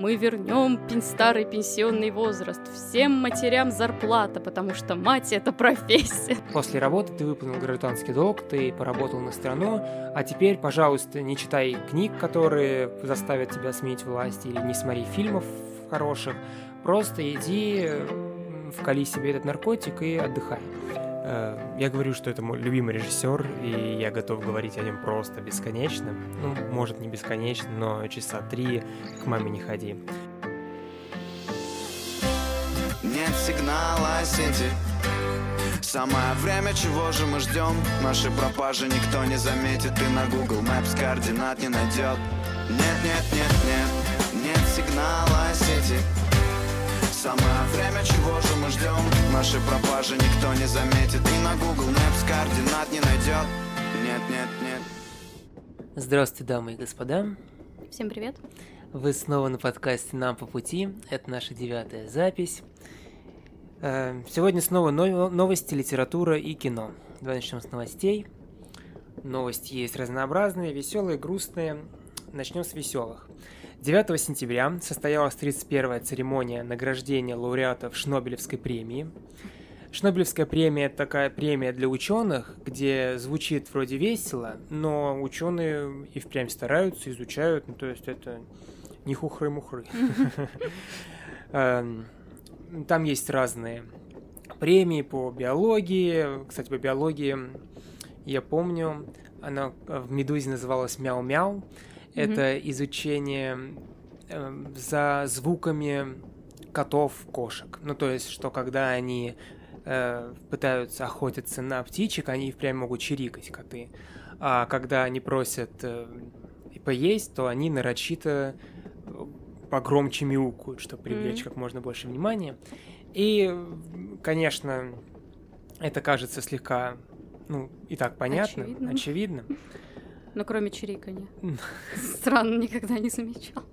Мы вернем старый пенсионный возраст. Всем матерям зарплата, потому что мать — это профессия. После работы ты выполнил гражданский долг, ты поработал на страну, а теперь, пожалуйста, не читай книг, которые заставят тебя сменить власть, или не смотри фильмов хороших, просто иди, вкали себе этот наркотик и отдыхай. Э, я говорю, что это мой любимый режиссер, и я готов говорить о нем просто бесконечно. Ну, может, не бесконечно, но часа три к маме не ходи. Нет сигнала сети. Самое время, чего же мы ждем Наши пропажи никто не заметит И на Google Maps координат не найдет Нет, нет, нет, нет. Нет сигнала сети Самое время, чего же мы ждем Наши пропажи никто не заметит И на Google Maps координат не найдет Нет, нет, нет. Здравствуйте, дамы и господа. Всем привет. Вы снова на подкасте «Нам по пути» Это наша девятая запись. Э, Сегодня снова новости, литература и кино. Давай начнем с новостей. Новости есть разнообразные, веселые, грустные. Начнем с веселых 9 сентября состоялась 31-я церемония награждения лауреатов Шнобелевской премии. Шнобелевская премия – такая премия для ученых, где звучит вроде весело, но ученые и впрямь стараются, изучают, ну, то есть это не хухры-мухры. Эм, там есть разные премии по биологии. Кстати, по биологии я помню, она в «Медузе» называлась «Мяу-мяу». Это изучение э, за звуками котов, кошек. Ну, то есть, что когда они э, пытаются охотиться на птичек, они впрямь могут чирикать коты. А когда они просят э, поесть, то они нарочито погромче мяукают, чтобы привлечь mm-hmm. как можно больше внимания. И, конечно, это кажется слегка, ну, и так понятно, очевидно. очевидно. Но кроме чирикания. Странно, никогда не замечал.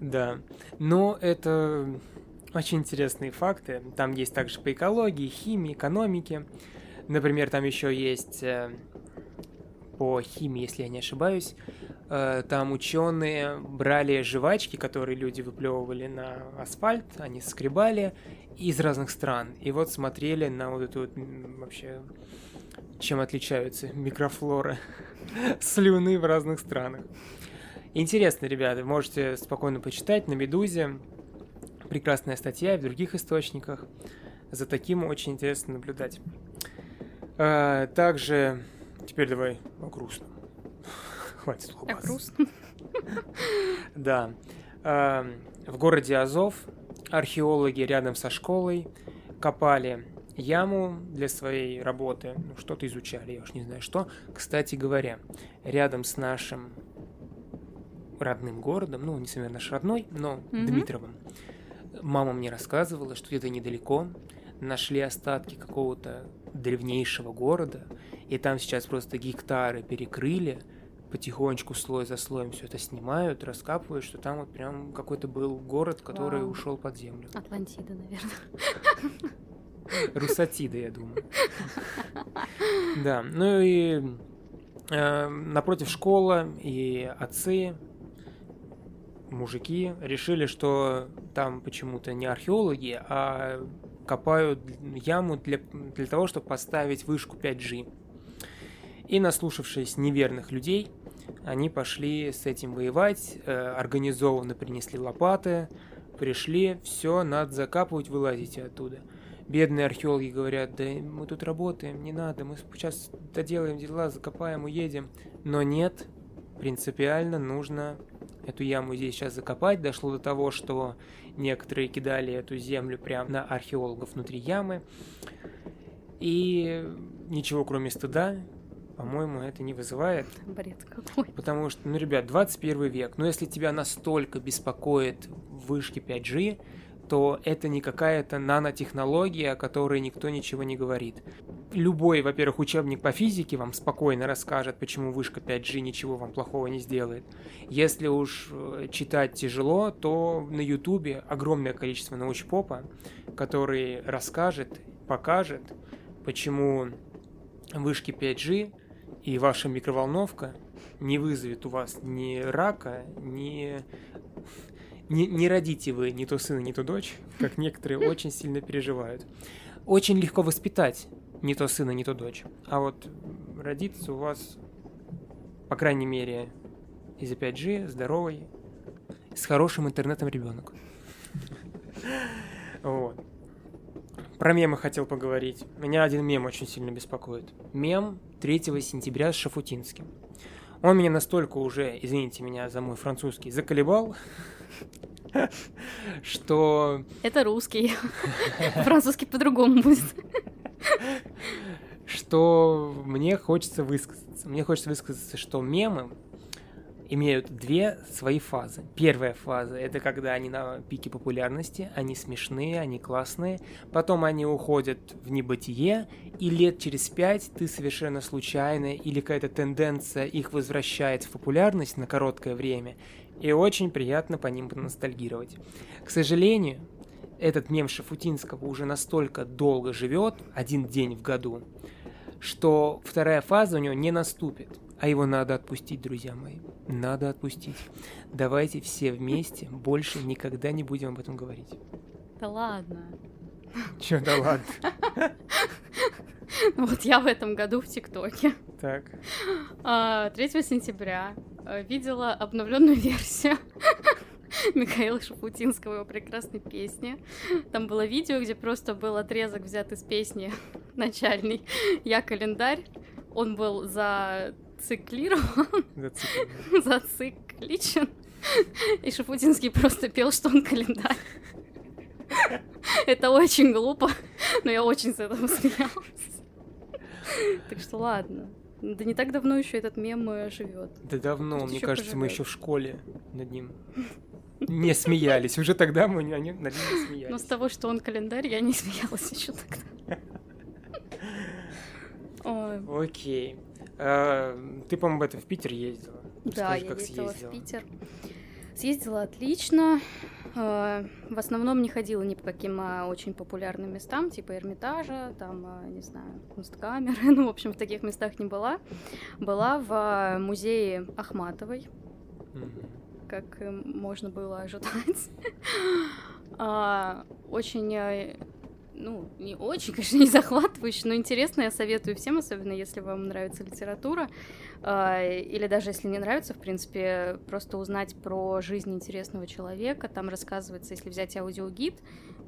Да. Но это очень интересные факты. Там есть также по экологии, химии, экономике. Например, там еще есть э, по химии, если я не ошибаюсь, э, там ученые брали жвачки, которые люди выплевывали на асфальт, они скребали из разных стран. И вот смотрели на вот эту вот вообще чем отличаются микрофлоры слюны в разных странах. Интересно, ребята, можете спокойно почитать на Медузе. Прекрасная статья и в других источниках. За таким очень интересно наблюдать. А, также, теперь давай о грустном. Хватит улыбаться. О грустном? Да. А, в городе Азов археологи рядом со школой копали яму для своей работы, ну, что-то изучали, я уж не знаю что. Кстати говоря, рядом с нашим родным городом, ну, не совсем наш родной, но mm-hmm. Дмитровым, мама мне рассказывала, что где-то недалеко нашли остатки какого-то древнейшего города, и там сейчас просто гектары перекрыли, потихонечку слой за слоем все это снимают, раскапывают, что там вот прям какой-то был город, который Вау. ушел под землю. Атлантида, наверное. Русатида, я думаю. Да, ну и э, напротив школа и отцы, мужики решили, что там почему-то не археологи, а копают яму для, для того, чтобы поставить вышку 5G. И наслушавшись неверных людей, они пошли с этим воевать, э, организованно принесли лопаты, пришли, все, надо закапывать, вылазите оттуда – бедные археологи говорят, да мы тут работаем, не надо, мы сейчас доделаем дела, закопаем, уедем. Но нет, принципиально нужно эту яму здесь сейчас закопать. Дошло до того, что некоторые кидали эту землю прямо на археологов внутри ямы. И ничего кроме стыда, по-моему, это не вызывает. Бред какой. Потому что, ну, ребят, 21 век. Но если тебя настолько беспокоит вышки 5G, то это не какая-то нанотехнология, о которой никто ничего не говорит. Любой, во-первых, учебник по физике вам спокойно расскажет, почему вышка 5G ничего вам плохого не сделает. Если уж э, читать тяжело, то на ютубе огромное количество научпопа, который расскажет, покажет, почему вышки 5G и ваша микроволновка не вызовет у вас ни рака, ни Не, не родите вы ни то сына, ни то дочь, как некоторые очень сильно переживают. Очень легко воспитать не то сына, не то дочь. А вот родиться у вас, по крайней мере, из 5G, здоровый, с хорошим интернетом ребенок. Вот. Про мемы хотел поговорить. Меня один мем очень сильно беспокоит. Мем 3 сентября с Шафутинским. Он меня настолько уже, извините меня за мой французский, заколебал, что... Это русский. Французский по-другому будет. Что мне хочется высказаться. Мне хочется высказаться, что мемы имеют две свои фазы. Первая фаза — это когда они на пике популярности, они смешные, они классные, потом они уходят в небытие, и лет через пять ты совершенно случайно или какая-то тенденция их возвращает в популярность на короткое время, и очень приятно по ним ностальгировать. К сожалению, этот мем Шафутинского уже настолько долго живет, один день в году, что вторая фаза у него не наступит. А его надо отпустить, друзья мои. Надо отпустить. Давайте все вместе больше никогда не будем об этом говорить. Да ладно. Чё, да ладно? Вот я в этом году в ТикТоке. Так. 3 а, сентября э, видела обновленную версию Михаила Шапутинского, его прекрасной песни. Там было видео, где просто был отрезок взят из песни начальный «Я календарь». Он был зациклирован, зацикличен, и Шапутинский просто пел, что он календарь. Это очень глупо, но я очень с этого смеялась. Так что ладно. Да не так давно еще этот мем э, живет. Да давно, мне кажется, мы еще в школе над ним не смеялись. Уже тогда мы над ним смеялись. Но с того, что он календарь, я не смеялась еще тогда. Окей. А, ты, по-моему, это в Питер ездила. Да, я ездила в Питер. Съездила отлично. А, в основном не ходила ни по каким а, очень популярным местам, типа Эрмитажа, там, не знаю, Кунсткамеры, ну, в общем, в таких местах не была. Была в музее Ахматовой, как можно было ожидать. Очень ну, не очень, конечно, не захватывающе, но интересно, я советую всем, особенно если вам нравится литература, э, или даже если не нравится, в принципе, просто узнать про жизнь интересного человека. Там рассказывается, если взять аудиогид,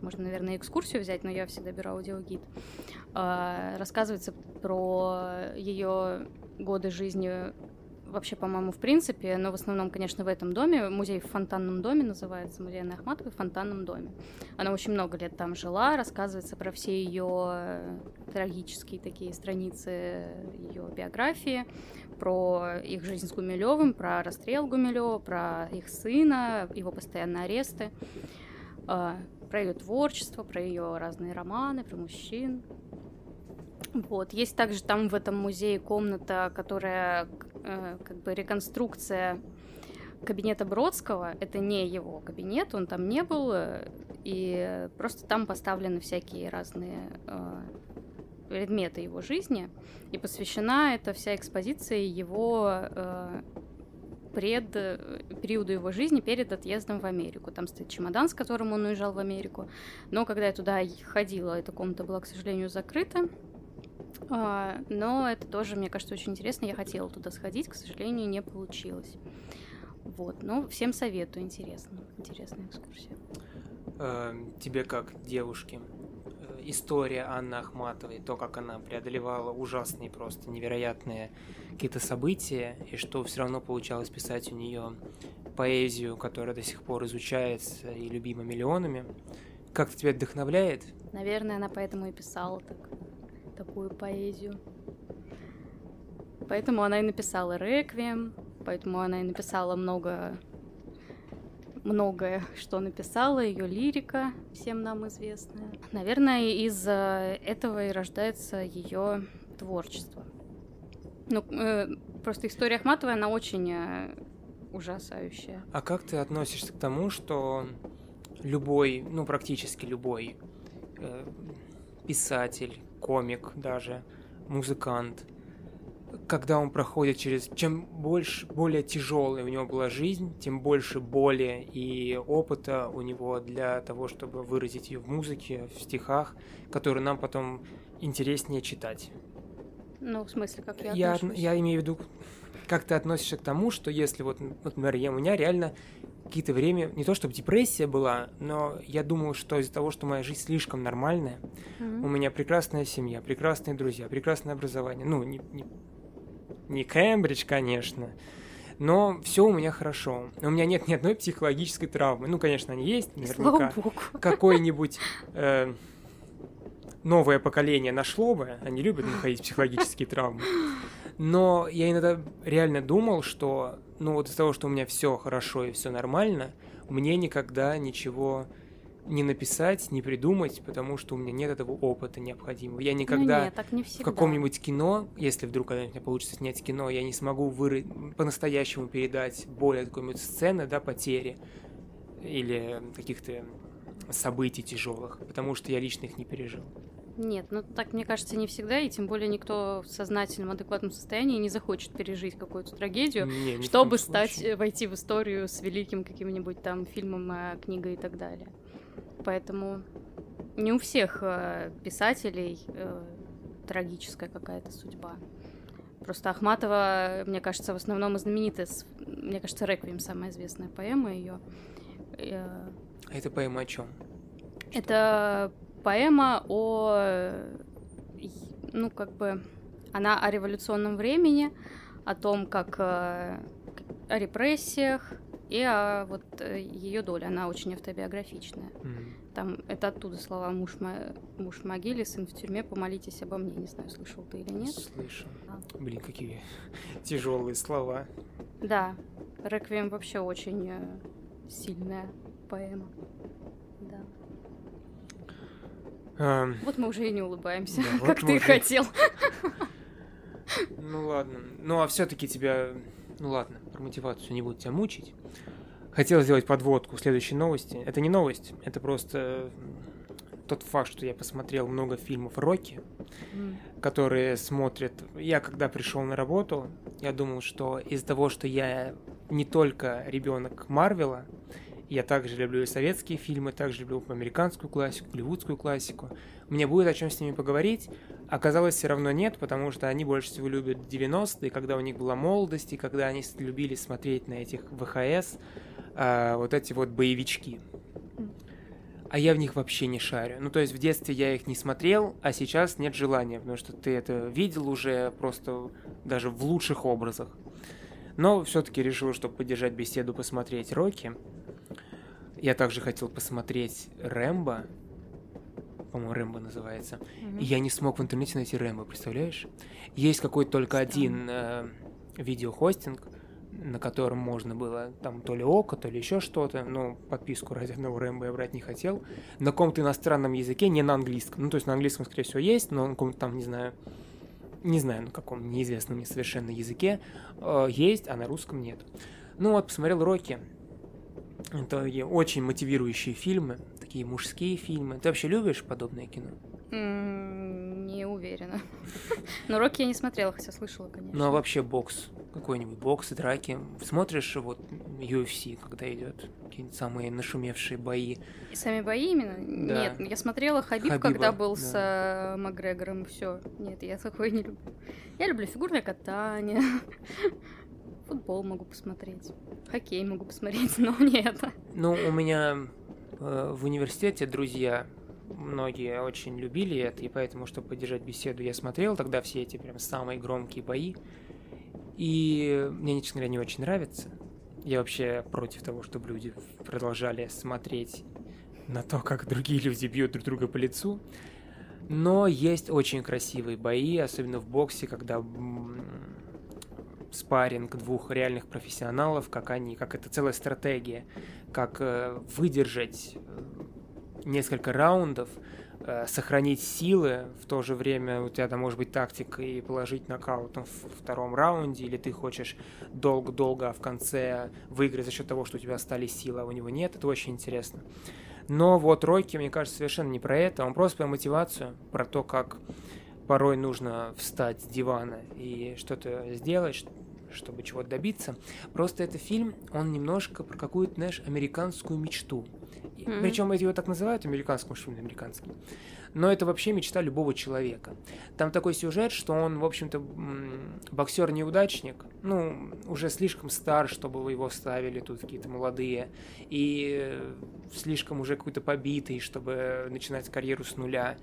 можно, наверное, экскурсию взять, но я всегда беру аудиогид. Э, рассказывается про ее годы жизни вообще, по-моему, в принципе, но в основном, конечно, в этом доме. Музей в фонтанном доме называется, музей Анны Ахматовой в фонтанном доме. Она очень много лет там жила, рассказывается про все ее трагические такие страницы ее биографии, про их жизнь с Гумилевым, про расстрел Гумилева, про их сына, его постоянные аресты, а, про ее творчество, про ее разные романы, про мужчин. Вот. Есть также там в этом музее комната, которая э, как бы реконструкция кабинета Бродского. Это не его кабинет, он там не был, э, и просто там поставлены всякие разные э, предметы его жизни, и посвящена эта вся экспозиция его э, пред периоду его жизни перед отъездом в Америку. Там стоит чемодан, с которым он уезжал в Америку. Но когда я туда ходила, эта комната была, к сожалению, закрыта. А, но это тоже, мне кажется, очень интересно. Я хотела туда сходить, к сожалению, не получилось. Вот, но всем советую, интересно, интересная экскурсия. Э, тебе как девушке э, история Анны Ахматовой, то, как она преодолевала ужасные, просто невероятные какие-то события, и что все равно получалось писать у нее поэзию, которая до сих пор изучается и любима миллионами. Как это тебя вдохновляет? Наверное, она поэтому и писала так такую поэзию. Поэтому она и написала «Реквием», поэтому она и написала много многое, что написала, ее лирика, всем нам известная. Наверное, из этого и рождается ее творчество. Ну, э, просто история Ахматовой, она очень э, ужасающая. А как ты относишься к тому, что любой, ну, практически любой э, писатель, комик даже, музыкант, когда он проходит через... Чем больше, более тяжелая у него была жизнь, тем больше боли и опыта у него для того, чтобы выразить ее в музыке, в стихах, которые нам потом интереснее читать. Ну, в смысле, как я Я, отношусь? я имею в виду, как ты относишься к тому, что если вот, например, я, у меня реально какие-то время, не то чтобы депрессия была, но я думал, что из-за того, что моя жизнь слишком нормальная, Мгм. у меня прекрасная семья, прекрасные друзья, прекрасное образование. Ну, не, не, не Кембридж, конечно, но все у меня хорошо. У меня нет ни одной психологической травмы. Ну, конечно, они есть, наверняка. Какое-нибудь э, новое поколение нашло бы. Они любят находить психологические травмы. Но я иногда реально думал, что, ну, вот из-за того, что у меня все хорошо и все нормально, мне никогда ничего не написать, не придумать, потому что у меня нет этого опыта необходимого. Я Ну никогда нет, так не в всегда. каком-нибудь кино, если вдруг когда-нибудь у меня получится снять кино, я не смогу выры... по-настоящему передать более какой-нибудь сцены, да, потери или каких-то событий тяжелых, потому что я лично их не пережил. Нет, ну так, мне кажется, не всегда, и тем более никто в сознательном, адекватном состоянии не захочет пережить какую-то трагедию, Не, чтобы стать, случае. э, войти в историю с великим каким-нибудь там фильмом, э, книгой и так далее. Поэтому не у всех э, писателей трагическая какая-то судьба. Просто Ахматова, мне кажется, в основном и знаменитая. Мне кажется, «Реквием» самая известная поэма ее. А это поэма о чем? Это поэма о, э, ну, как бы, она о революционном времени, о том, как э, о репрессиях и о вот ее доле. Она очень автобиографичная. Там это оттуда слова муж, мо- муж в могиле, сын в тюрьме, помолитесь обо мне. Не знаю, слышал ты или нет. Слышал. А. Блин, какие тяжелые слова. Да, Реквием вообще очень э, сильная поэма. Да. Ам, Вот мы уже и не улыбаемся, Да, вот как ты и хотел. Ну ладно. Ну а все-таки тебя. Ну ладно, про мотивацию не буду тебя мучить. Хотел сделать подводку следующей новости. Это не новость, это просто тот факт, что я посмотрел много фильмов Рокки, М. которые смотрят. Я когда пришел на работу, я думал, что из-за того, что я не только ребенок Марвела, я также люблю и советские фильмы, также люблю американскую классику, голливудскую классику. Мне будет о чем с ними поговорить. Оказалось, все равно нет, потому что они больше всего любят 90-е, когда у них была молодость, и когда они любили смотреть на этих ВХС, а, вот эти вот боевички. А я в них вообще не шарю. Ну, то есть в детстве я их не смотрел, а сейчас нет желания, потому что ты это видел уже просто даже в лучших образах. Но все-таки решил, чтобы поддержать беседу, посмотреть Рокки. Я также хотел посмотреть Рэмбо. По-моему, Рэмбо называется. Мгм. И я не смог в интернете найти Рэмбо, представляешь? Есть какой-то только один э, видеохостинг, на котором можно было там то ли око, то ли еще что-то, но подписку ради одного Рэмбо я брать не хотел. На каком-то иностранном языке, не на английском. Ну, то есть на английском, скорее всего, есть, но на каком-то там, не знаю, не знаю, на каком неизвестном мне совершенно языке э, есть, а на русском нет. Ну вот, посмотрел Рокки. Это такие очень мотивирующие фильмы, такие мужские фильмы. Ты вообще любишь подобное кино? Не уверена. Но Рокки я не смотрела, хотя слышала, конечно. Ну а вообще бокс, какой-нибудь бокс, драки. Смотришь вот UFC, когда идет какие-нибудь самые нашумевшие бои. И сами бои именно? Да. Нет, я смотрела Хабиб, Хабиба, когда был с да. э, Макгрегором, все. Нет, я такое не люблю. Я люблю фигурное катание. Футбол могу посмотреть. Хоккей могу посмотреть, но не это. Ну, у меня э, в университете друзья многие очень любили это, и поэтому, чтобы поддержать беседу, я смотрел тогда все эти прям самые громкие бои. И мне, честно говоря, не очень нравится. Я вообще против того, чтобы люди продолжали смотреть на то, как другие люди бьют друг друга по лицу. Но есть очень красивые бои, особенно в боксе, когда спарринг двух реальных профессионалов, как они, как это целая стратегия, как э, выдержать э, несколько раундов, э, сохранить силы, в то же время у тебя там может быть тактика и положить нокаут в втором раунде, или ты хочешь долго-долго, а в конце выиграть за счет того, что у тебя остались силы, а у него нет, это очень интересно. Но вот Рокки, мне кажется, совершенно не про это, он просто про мотивацию, про то, как порой нужно встать с дивана и что-то сделать, чтобы чего-то добиться. Просто этот фильм, он немножко про какую-то, знаешь, американскую мечту. Mm-hmm. Причем эти его так называют американским, что американским. Но это вообще мечта любого человека. Там такой сюжет, что он, в общем-то, боксер-неудачник, ну, уже слишком стар, чтобы его ставили тут какие-то молодые, и слишком уже какой-то побитый, чтобы начинать карьеру с нуля.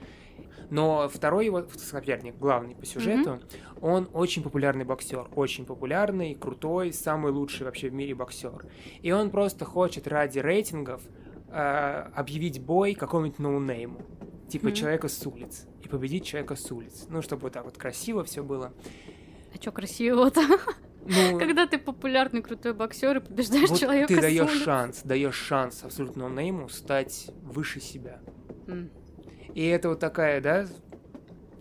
Но второй его соперник, главный по сюжету, mm-hmm. он очень популярный боксер, очень популярный, крутой, самый лучший вообще в мире боксер. И он просто хочет ради рейтингов э, объявить бой какому-нибудь ноунейму, типа mm-hmm. человека с улиц, и победить человека с улиц. Ну, чтобы вот так вот красиво все было. А что красивого-то? Ну, Когда ты популярный крутой боксер и побеждаешь вот человека ты даешь шанс, даешь шанс абсолютно ноунейму стать выше себя. Mm. И это вот такая, да,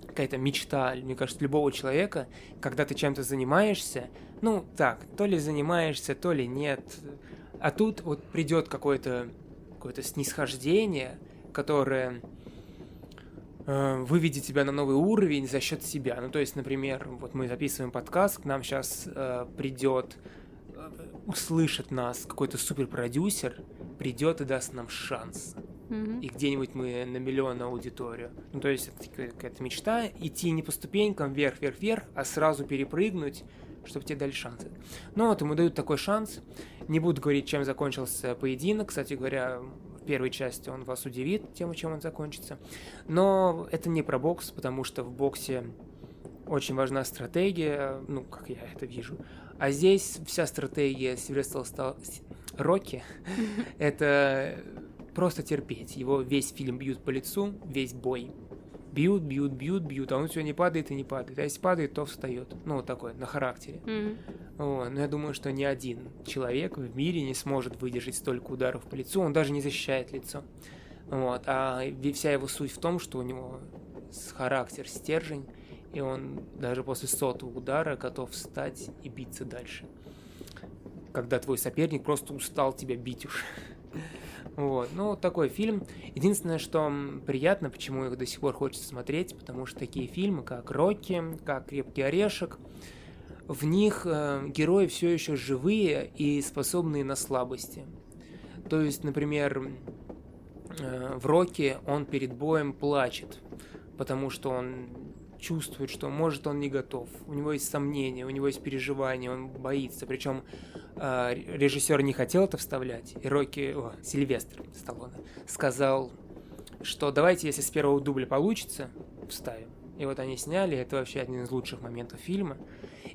какая-то мечта, мне кажется, любого человека, когда ты чем-то занимаешься, ну, так, то ли занимаешься, то ли нет. А тут вот придет какое-то какое-то снисхождение, которое э, выведет тебя на новый уровень за счет себя. Ну, то есть, например, вот мы записываем подкаст, к нам сейчас э, придет, э, услышит нас какой-то суперпродюсер, придет и даст нам шанс mm-hmm. и где-нибудь мы на миллион аудиторию. Ну, то есть это какая-то мечта, идти не по ступенькам вверх, вверх, вверх, а сразу перепрыгнуть, чтобы тебе дали шансы. Ну вот, ему дают такой шанс. Не буду говорить, чем закончился поединок. Кстати говоря, в первой части он вас удивит тем, чем он закончится. Но это не про бокс, потому что в боксе очень важна стратегия, ну, как я это вижу. А здесь вся стратегия Сильвестра стал... Рокки — это просто терпеть. Его весь фильм бьют по лицу, весь бой. Бьют, бьют, бьют, бьют, а он все не падает и не падает. А если падает, то встает. Ну, вот такое, на характере. Mm-hmm. Вот. Но я думаю, что ни один человек в мире не сможет выдержать столько ударов по лицу. Он даже не защищает лицо. Вот. А вся его суть в том, что у него характер, стержень, и он даже после сотого удара готов встать и биться дальше. Когда твой соперник просто устал тебя бить уж. Вот, ну, такой фильм. Единственное, что приятно, почему их до сих пор хочется смотреть, потому что такие фильмы, как «Рокки», как «Крепкий орешек», в них э, герои все еще живые и способные на слабости. То есть, например, э, в «Рокки» он перед боем плачет, потому что он чувствует, что может он не готов, у него есть сомнения, у него есть переживания, он боится. Причем э, режиссер не хотел это вставлять, и Рокки, о, Сильвестр Сталлоне, сказал, что давайте, если с первого дубля получится, вставим. И вот они сняли, это вообще один из лучших моментов фильма.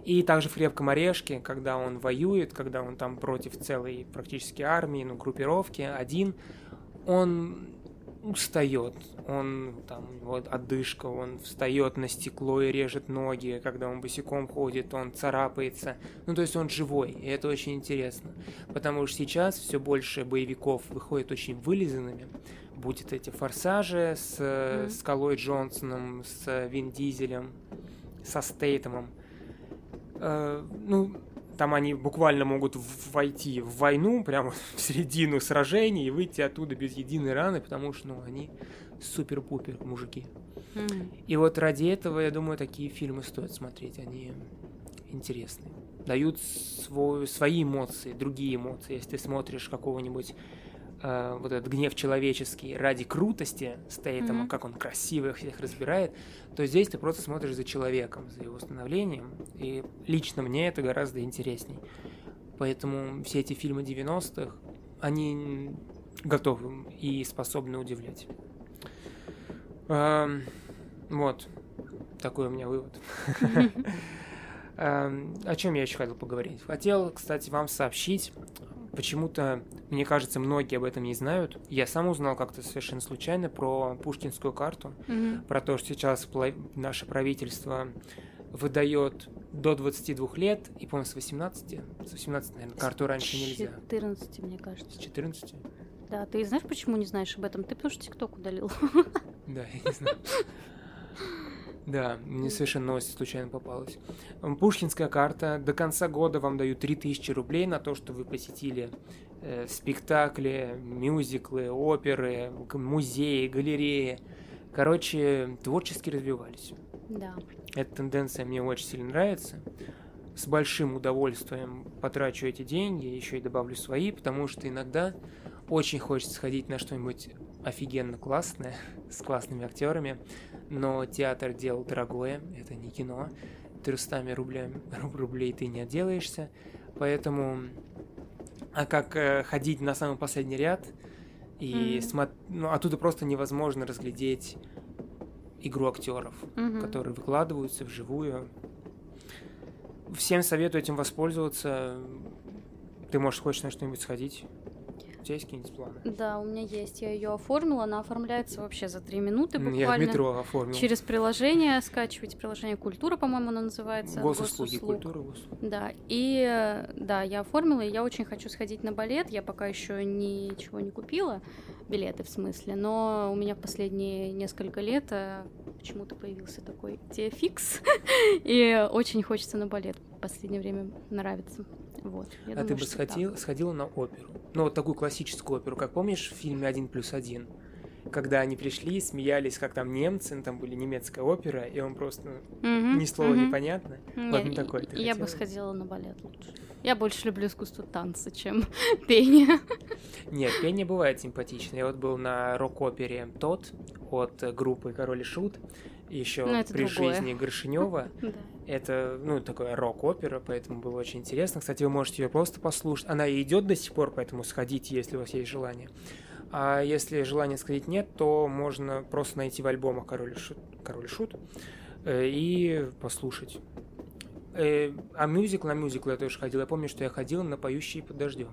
И также в «Крепком орешке», когда он воюет, когда он там против целой практически армии, ну, группировки, один, он устает, он там вот отдышка, он встает на стекло и режет ноги, когда он босиком ходит, он царапается. Ну, то есть он живой, и это очень интересно. Потому что сейчас все больше боевиков выходит очень вылизанными. Будет эти форсажи с mm-hmm. Скалой Джонсоном, с Вин Дизелем, со Стейтемом. Э, ну, там они буквально могут войти в войну, прямо в середину сражений и выйти оттуда без единой раны, потому что, ну, они супер-пупер мужики. Mm-hmm. И вот ради этого, я думаю, такие фильмы стоит смотреть, они интересные. Дают свой, свои эмоции, другие эмоции. Если ты смотришь какого-нибудь э, вот этот гнев человеческий ради крутости Стейтема, mm-hmm. как он красиво их всех разбирает, то здесь ты просто смотришь за человеком, за его становлением, и лично мне это гораздо интересней. Поэтому все эти фильмы 90-х, они готовы и способны удивлять. Эм, вот, такой у меня вывод. Эм, о чем я еще хотел поговорить? Хотел, кстати, вам сообщить Почему-то, мне кажется, многие об этом не знают. Я сам узнал как-то совершенно случайно про пушкинскую карту, mm-hmm. про то, что сейчас наше правительство выдает до 22 лет, и, по-моему, с 18, с 18, наверное, карту раньше нельзя. С 14, мне кажется. С 14? Да, ты знаешь, почему не знаешь об этом? Ты потому что ТикТок удалил. Да, я не знаю. Да, мне совершенно новость случайно попалась. Пушкинская карта. До конца года вам дают 3000 рублей на то, что вы посетили спектакли, мюзиклы, оперы, музеи, галереи. Короче, творчески развивались. Да. Эта тенденция мне очень сильно нравится. С большим удовольствием потрачу эти деньги, еще и добавлю свои, потому что иногда очень хочется сходить на что-нибудь офигенно классное, с классными актерами, но театр делал дорогое, это не кино, 300 рублей, рублей ты не отделаешься, поэтому... А как э, ходить на самый последний ряд, и mm-hmm. смо... ну, оттуда просто невозможно разглядеть игру актеров, mm-hmm. которые выкладываются вживую. Всем советую этим воспользоваться. Ты, можешь хочешь на что-нибудь сходить? Тебя есть какие-нибудь планы? Да, у меня есть. Я ее оформила. Она оформляется вообще за три минуты буквально. Я в метро оформил. Через приложение скачивать приложение Культура, по-моему, оно называется. Госуслуги, Культура, госуслуги. Да, и да, я оформила, и я очень хочу сходить на балет. Я пока еще ничего не купила, билеты в смысле, но у меня в последние несколько лет э, почему-то появился такой теофикс, и очень хочется на балет. В последнее время нравится. Вот. А думаю, ты бы сходил, сходила на оперу? Ну, вот такую классическую оперу, как помнишь в фильме «Один плюс один»? Когда они пришли, смеялись, как там немцы, ну, там были немецкая опера, и он просто mm-hmm, ни слова mm-hmm. непонятно. Не, вот на такой ты Я хотела? бы сходила на балет лучше. Я больше люблю искусство танца, чем пение. Нет, пение бывает симпатично. Я вот был на рок-опере «Тот» от группы «Король и Шут», еще ну, при другое. жизни Горшинева. Это, ну, такая рок-опера, поэтому было очень интересно. Кстати, вы можете ее просто послушать. Она и идет до сих пор, поэтому сходите, если у вас есть желание. А если желания сходить нет, то можно просто найти в альбомах Король и Шут, Король и, Шут э, и послушать. Э, а мюзикл, на мюзикл я тоже ходил. Я помню, что я ходил на «Поющие под дождем»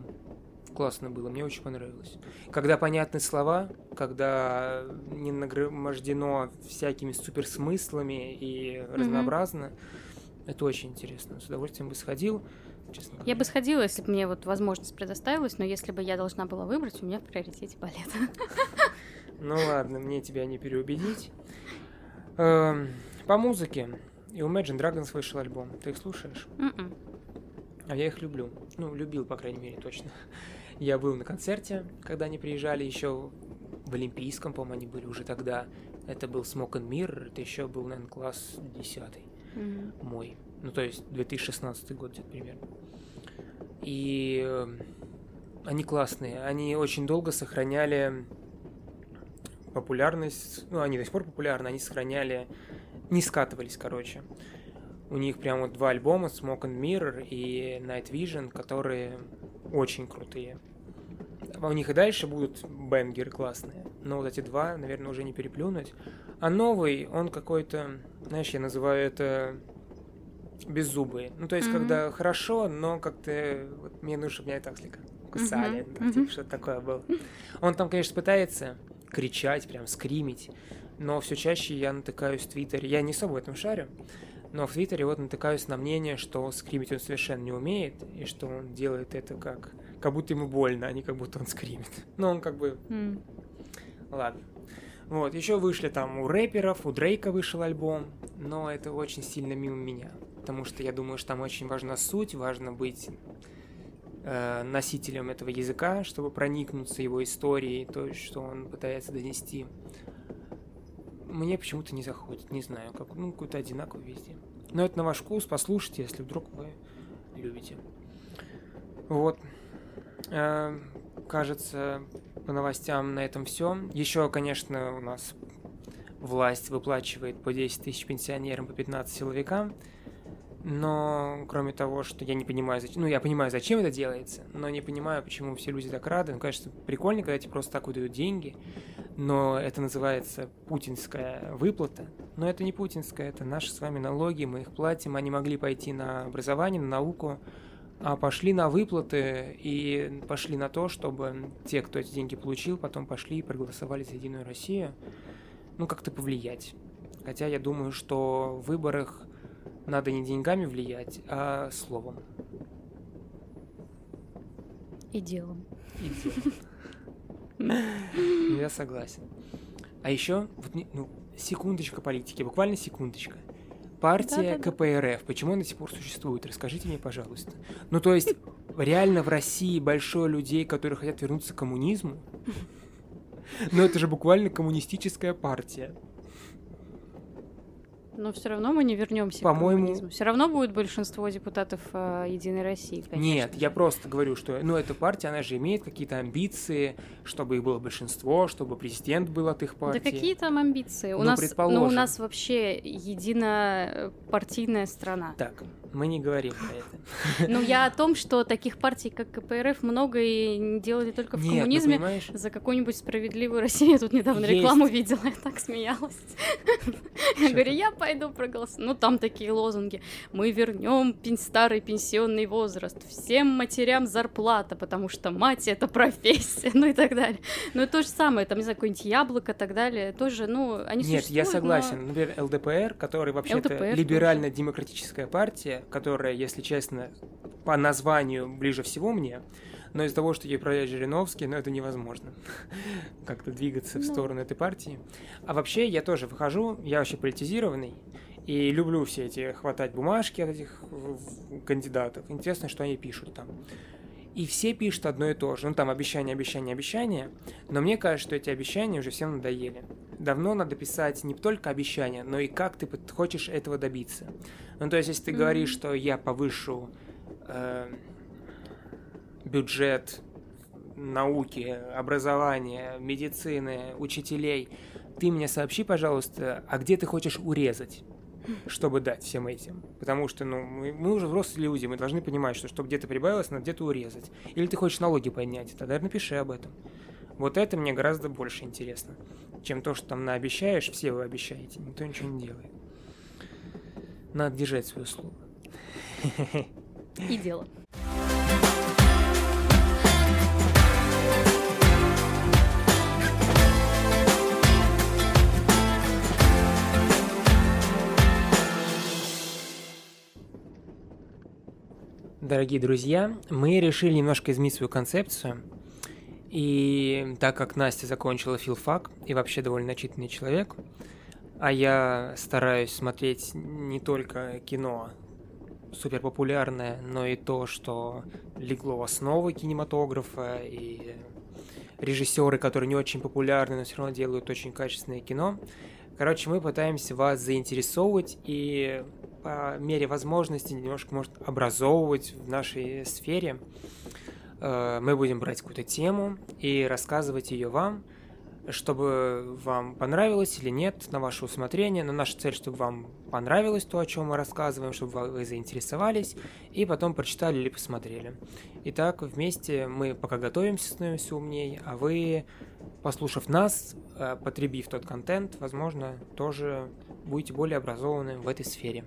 классно было, мне очень понравилось. Когда понятны слова, когда не нагромождено всякими суперсмыслами и mm-hmm. разнообразно, это очень интересно. С удовольствием бы сходил. Честно я бы сходила, если бы мне вот возможность предоставилась, но если бы я должна была выбрать, у меня в приоритете балет. Ну ладно, мне тебя не переубедить. Эм, по музыке. И у Imagine Dragons вышел альбом. Ты их слушаешь? М-м. А я их люблю. Ну, любил, по крайней мере, точно. Я был на концерте, когда они приезжали еще в Олимпийском, по-моему, они были уже тогда. Это был Smoke and Mirror, это еще был, наверное, класс 10 mm-hmm. мой. Ну, то есть 2016 год где-то примерно. И э, они классные. Они очень долго сохраняли популярность. Ну, они до сих пор популярны, они сохраняли... Не скатывались, короче. У них прям вот два альбома, Smoke and Mirror и Night Vision, которые очень крутые. У них и дальше будут бенгеры классные, но вот эти два, наверное, уже не переплюнуть. А новый, он какой-то, знаешь, я называю это беззубый. Ну, то есть, mm-hmm. когда хорошо, но как-то вот, мне нужно, чтобы меня так слегка кусали, mm-hmm. да, типа, что-то такое было. Он там, конечно, пытается кричать, прям скримить, но все чаще я натыкаюсь в Твиттере, я не особо в этом шарю, но в Твиттере вот натыкаюсь на мнение, что скримить он совершенно не умеет, и что он делает это как, как будто ему больно, а не как будто он скримит. Но он как бы... Mm. Ладно. Вот, еще вышли там у рэперов, у Дрейка вышел альбом, но это очень сильно мимо меня, потому что я думаю, что там очень важна суть, важно быть э, носителем этого языка, чтобы проникнуться его историей, то, что он пытается донести мне почему-то не заходит, не знаю, как, ну, какой-то одинаковый везде. Но это на ваш вкус, послушайте, если вдруг вы любите. Вот. Э, кажется, по новостям на этом все. Еще, конечно, у нас власть выплачивает по 10 тысяч пенсионерам, по 15 силовикам. Но, кроме того, что я не понимаю, зачем... Ну, я понимаю, зачем это делается, но не понимаю, почему все люди так рады. Ну, конечно, прикольно, когда тебе просто так выдают деньги но это называется путинская выплата. Но это не путинская, это наши с вами налоги, мы их платим. Они могли пойти на образование, на науку, а пошли на выплаты и пошли на то, чтобы те, кто эти деньги получил, потом пошли и проголосовали за Единую Россию. Ну, как-то повлиять. Хотя я думаю, что в выборах надо не деньгами влиять, а словом. И делом. И делом. Я согласен. А еще, вот, ну, секундочка политики, буквально секундочка. Партия да, да, КПРФ, почему она до сих пор существует? Расскажите мне, пожалуйста. Ну, то есть, реально в России большое людей, которые хотят вернуться к коммунизму? Но это же буквально коммунистическая партия. Но все равно мы не вернемся По-моему... к коммунизму. Все равно будет большинство депутатов э, Единой России, конечно. Нет, я просто говорю, что, ну, эта партия, она же имеет какие-то амбиции, чтобы их было большинство, чтобы президент был от их партии. Да какие там амбиции? У Ну, нас, предположим. ну, у нас вообще единопартийная страна. Так, мы не говорим про это. Ну, я о том, что таких партий, как КПРФ, много и делали только в Нет, ну, коммунизме. понимаешь, За какую-нибудь справедливую Россию я тут недавно Есть. рекламу видела, я так смеялась. Я говорю, я пойду проголосую. Ну, там такие лозунги. Мы вернем старый пенсионный возраст. Всем матерям зарплата, потому что мать это профессия, ну и так далее. Ну, и то же самое, там, не знаю, какое-нибудь яблоко и так далее. Тоже, ну, они Нет, я но- согласен. Например, ЛДПР, который вообще-то либерально-демократическая партия, которая, если честно, по названию ближе всего мне, но из-за того, что ей управляет Жириновский, ну, это невозможно как-то двигаться в Ну. сторону этой партии. А вообще, я тоже выхожу, я вообще политизированный, и люблю все эти хватать бумажки от этих кандидатов. Интересно, что они пишут там. И все пишут одно и то же. Ну, там обещания, обещания, обещания. Но мне кажется, что эти обещания уже всем надоели. Давно надо писать не только обещания, но и как ты хочешь этого добиться. Ну, то есть, если ты Мгм. говоришь, что я повышу э, бюджет науки, образования, медицины, учителей, ты мне сообщи, пожалуйста, а где ты хочешь урезать? чтобы дать всем этим. Потому что, ну, мы, мы уже взрослые люди, мы должны понимать, что чтобы где-то прибавилось, надо где-то урезать. Или ты хочешь налоги поднять, тогда напиши об этом. Вот это мне гораздо больше интересно, чем то, что там наобещаешь, все вы обещаете, никто ничего не делает. Надо держать свое слово. И дело. Дорогие друзья, мы решили немножко изменить свою концепцию. И так как Настя закончила филфак и вообще довольно начитанный человек, а я стараюсь смотреть не только кино супер популярное, но и то, что легло в основу кинематографа, и режиссеры, которые не очень популярны, но все равно делают очень качественное кино. Короче, мы пытаемся вас заинтересовывать и по мере возможности немножко, может, образовывать в нашей сфере. Э, Мы будем брать какую-то тему и рассказывать ее вам, чтобы вам понравилось или нет, на ваше усмотрение. Но наша цель, чтобы вам понравилось то, о чем мы рассказываем, чтобы вы заинтересовались и потом прочитали или посмотрели. Итак, вместе мы пока готовимся, становимся умнее, а вы, послушав нас, э, потребив тот контент, возможно, тоже будете более образованы в этой сфере.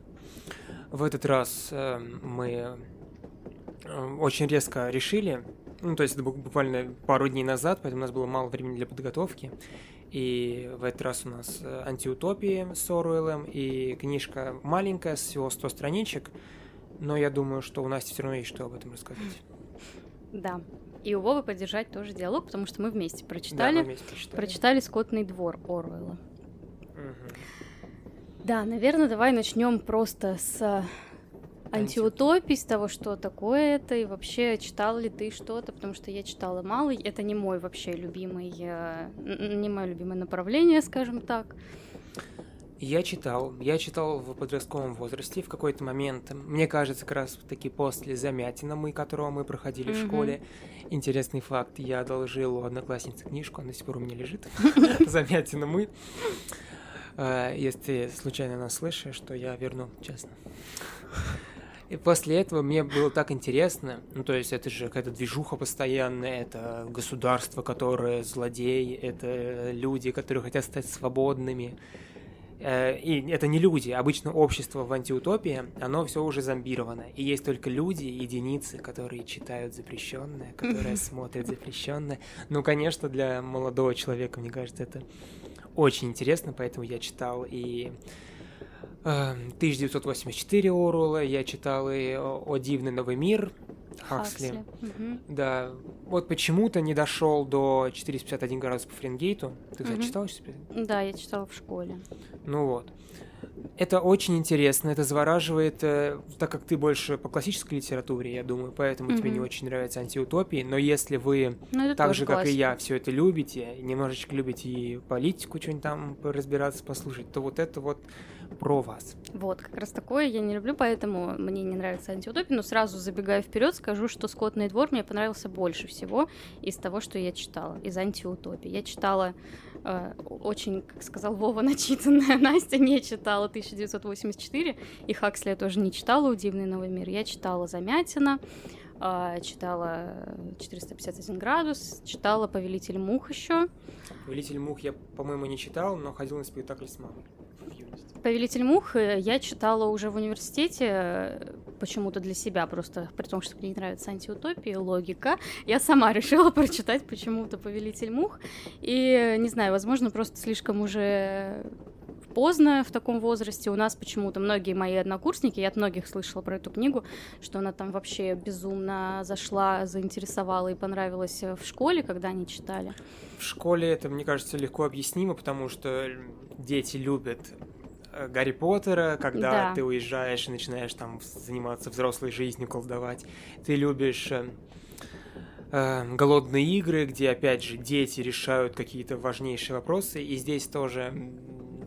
В этот раз э, мы э, очень резко решили, ну, то есть это бу- буквально пару дней назад, поэтому у нас было мало времени для подготовки. И в этот раз у нас э, антиутопии с Оруэллом и книжка маленькая, всего 100 страничек, но я думаю, что у Насти все равно есть что об этом рассказать. Да. И у Вовы поддержать тоже диалог, потому что мы вместе Да, мы прочитали. вместе прочитали. Прочитали «Скотный двор» Оруэлла. Мгм. Да, наверное, давай начнем просто с антиутопии, с того, что такое это, и вообще читал ли ты что-то, потому что я читала мало, это не мой вообще любимый, э, не мое любимое направление, скажем так. Я читал, я читал в подростковом возрасте в какой-то момент, мне кажется, как раз таки после Замятина, мы, которого мы проходили в Мгм. школе. Интересный факт, я одолжил у одноклассницы книжку, она до сих пор у меня лежит. Замятина мы. Э, Если случайно нас слышишь, то я верну, честно. И после этого мне было так интересно, ну то есть это же какая-то движуха постоянная, это государство, которое злодей, это люди, которые хотят стать свободными. Э, И это не люди, обычно общество в антиутопии, оно все уже зомбировано. И есть только люди, единицы, которые читают запрещенное, которые смотрят запрещенное. Ну, конечно, для молодого человека, мне кажется, это очень интересно, поэтому я читал и 1984 Оруэлла, я читал и «О, дивный новый мир» Хаксли. Мгм. Да, вот почему-то не дошел до 451 градус по Фаренгейту. Ты, кстати, Мгм. читал 451? Да, я читала в школе. Ну вот. Это очень интересно, это завораживает, э, так как ты больше по классической литературе, я думаю, поэтому тебе не очень нравятся антиутопии, но если вы Ну, так же, как и классика. я, все это любите, немножечко любите и политику что-нибудь там разбираться, послушать, то вот это вот про вас. Вот, как раз такое я не люблю, поэтому мне не нравится антиутопия, но сразу забегая вперед, скажу, что «Скотный двор» мне понравился больше всего из того, что я читала, из антиутопии. Я читала очень, как сказал Вова, начитанная Настя не читала 1984, и Хаксли я тоже не читала «Удивный новый мир». Я читала Замятина, э, читала 451 градус, читала «Повелитель мух» еще. «Повелитель мух» я, по-моему, не читал, но ходил на спектакль с мамой. «Повелитель мух» я читала уже в университете, э, почему-то для себя, просто при том, что мне нравится антиутопия, логика. Я сама решила прочитать почему-то «Повелитель мух». И, не знаю, возможно, просто слишком уже поздно в таком возрасте. У нас почему-то многие мои однокурсники, я от многих слышала про эту книгу, что она там вообще безумно зашла, заинтересовала и понравилась в школе, когда они читали. В школе это, мне кажется, легко объяснимо, потому что дети любят э, Гарри Поттера, когда да. ты уезжаешь и начинаешь там заниматься взрослой жизнью, колдовать. Ты любишь э, э, голодные игры, где, опять же, дети решают какие-то важнейшие вопросы. И здесь тоже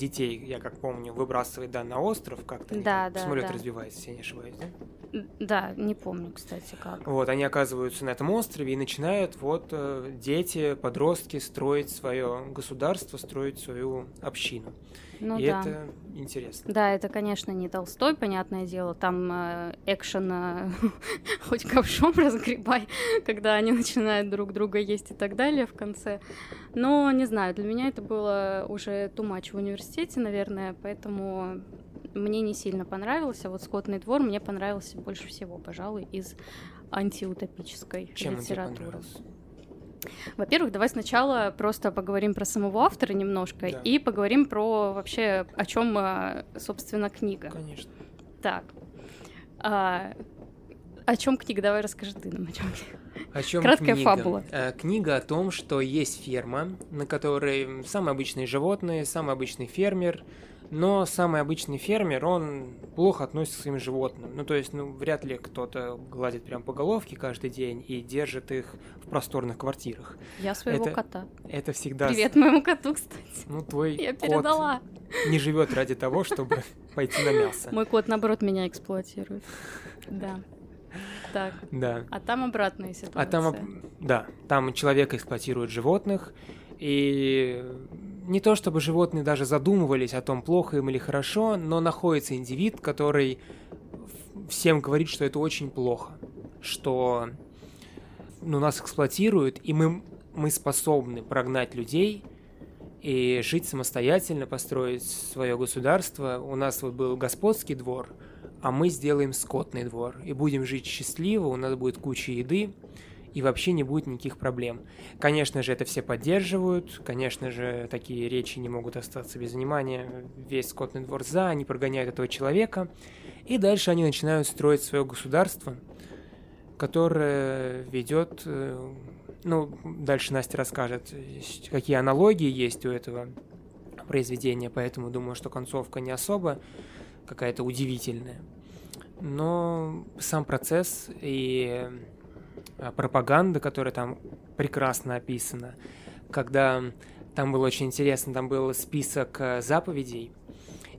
детей, я как помню, выбрасывает, да, на остров как-то. Да, да, Самолет да. разбивается, если я не ошибаюсь, да? Да, не помню, кстати, как. Вот, они оказываются на этом острове и начинают вот э, дети, подростки строить свое государство, строить свою общину. Ну, и да. это интересно. Да, это, конечно, не Толстой, понятное дело. Там э, экшен э, хоть ковшом разгребай, когда они начинают друг друга есть и так далее в конце. Но, не знаю, для меня это было уже much в университете, наверное, поэтому мне не сильно понравился. А вот «Скотный двор» мне понравился больше всего, пожалуй, из антиутопической Чем литературы. Во-первых, давай сначала просто поговорим про самого автора немножко да. и поговорим про вообще о чем, а, собственно, книга. Конечно. Так. А, о чем книга? Давай расскажи ты нам о чем. О чем Краткая книга? фабула. Э, книга о том, что есть ферма, на которой самые обычные животные, самый обычный фермер но самый обычный фермер, он плохо относится к своим животным. Ну, то есть, ну, вряд ли кто-то гладит прям по головке каждый день и держит их в просторных квартирах. Я своего это, кота. Это всегда... Привет моему коту, кстати. Ну, твой Я кот передала. не живет ради того, чтобы пойти на мясо. Мой кот, наоборот, меня эксплуатирует. Да. Так. Да. А там обратная ситуация. А там, да, там человек эксплуатирует животных, и не то чтобы животные даже задумывались о том, плохо им или хорошо, но находится индивид, который всем говорит, что это очень плохо, что ну, нас эксплуатируют, и мы, мы способны прогнать людей и жить самостоятельно, построить свое государство. У нас вот был господский двор, а мы сделаем скотный двор и будем жить счастливо, у нас будет куча еды, и вообще не будет никаких проблем. Конечно же, это все поддерживают, конечно же, такие речи не могут остаться без внимания. Весь скотный двор за, они прогоняют этого человека, и дальше они начинают строить свое государство, которое ведет, э, ну, дальше Настя расскажет, какие аналогии есть у этого произведения, поэтому думаю, что концовка не особо какая-то удивительная. Но сам процесс и пропаганда, которая там прекрасно описана, когда там было очень интересно, там был список э, заповедей,